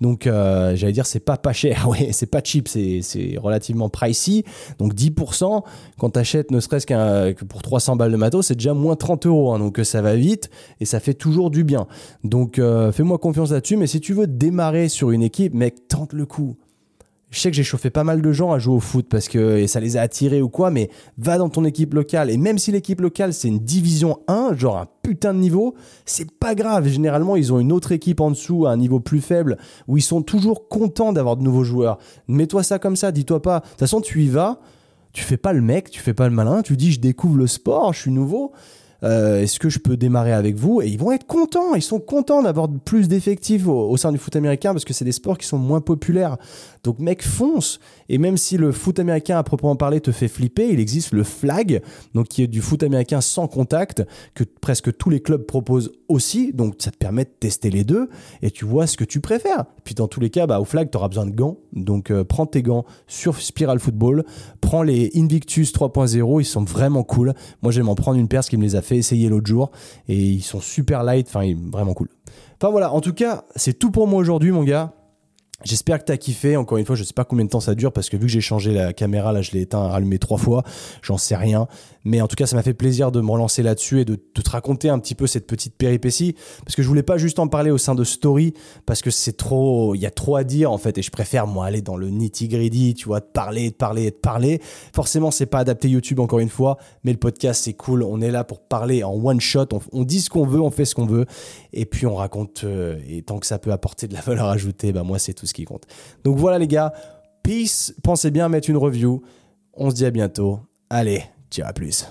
Donc, euh, j'allais dire, c'est pas pas cher. (laughs) Oui, c'est pas cheap, c'est relativement pricey. Donc, 10%, quand tu achètes ne serait-ce que pour 300 balles de matos, c'est déjà moins 30 euros. Hein. donc, ça va vite et ça fait toujours du bien. Donc, euh, fais-moi confiance là-dessus. Mais si tu veux démarrer sur une équipe, mec, tente le coup je sais que j'ai chauffé pas mal de gens à jouer au foot parce que ça les a attirés ou quoi, mais va dans ton équipe locale. Et même si l'équipe locale, c'est une division 1, genre un putain de niveau, c'est pas grave. Généralement, ils ont une autre équipe en dessous, à un niveau plus faible, où ils sont toujours contents d'avoir de nouveaux joueurs. Mets-toi ça comme ça, dis-toi pas. De toute façon, tu y vas, tu fais pas le mec, tu fais pas le malin, tu dis je découvre le sport, je suis nouveau. Euh, est-ce que je peux démarrer avec vous Et ils vont être contents, ils sont contents d'avoir plus d'effectifs au, sein du foot américain parce que c'est des sports qui sont moins populaires. Donc mec, fonce Et même si le foot américain à proprement parler te fait flipper, il existe le flag, donc qui est du foot américain sans contact, que presque tous les clubs proposent aussi, donc ça te permet de tester les deux et tu vois ce que tu préfères. Puis dans tous les cas, bah, au flag, tu auras besoin de gants, donc euh, prends tes gants sur Spiral Football, prends les Invictus 3.0, ils sont vraiment cool. Moi, je vais m'en prendre une paire, ce qui me les a fait essayer l'autre jour. Et ils sont super light, enfin, vraiment cool. Enfin voilà, en tout cas, c'est tout pour moi aujourd'hui, mon gars. J'espère que tu as kiffé. Encore une fois, je sais pas combien de temps ça dure parce que vu que j'ai changé la caméra, là, je l'ai éteint, rallumé trois fois. J'en sais rien. Mais en tout cas, ça m'a fait plaisir de me relancer là-dessus et de, te raconter un petit peu cette petite péripétie. Parce que je voulais pas juste en parler au sein de Story parce que c'est trop, il y a trop à dire en fait. Et je préfère, moi, aller dans le nitty-gritty, tu vois, de parler, de parler, de parler. Forcément, c'est pas adapté YouTube encore une fois. Mais le podcast, c'est cool. On est là pour parler en one shot. On, dit ce qu'on veut, on fait ce qu'on veut. Et puis, on raconte. Euh, et tant que ça peut apporter de la valeur ajoutée, bah, moi, c'est tout ce qui compte. Donc voilà, les gars. Peace. Pensez bien à mettre une review. On se dit à bientôt. Allez, ciao, à plus.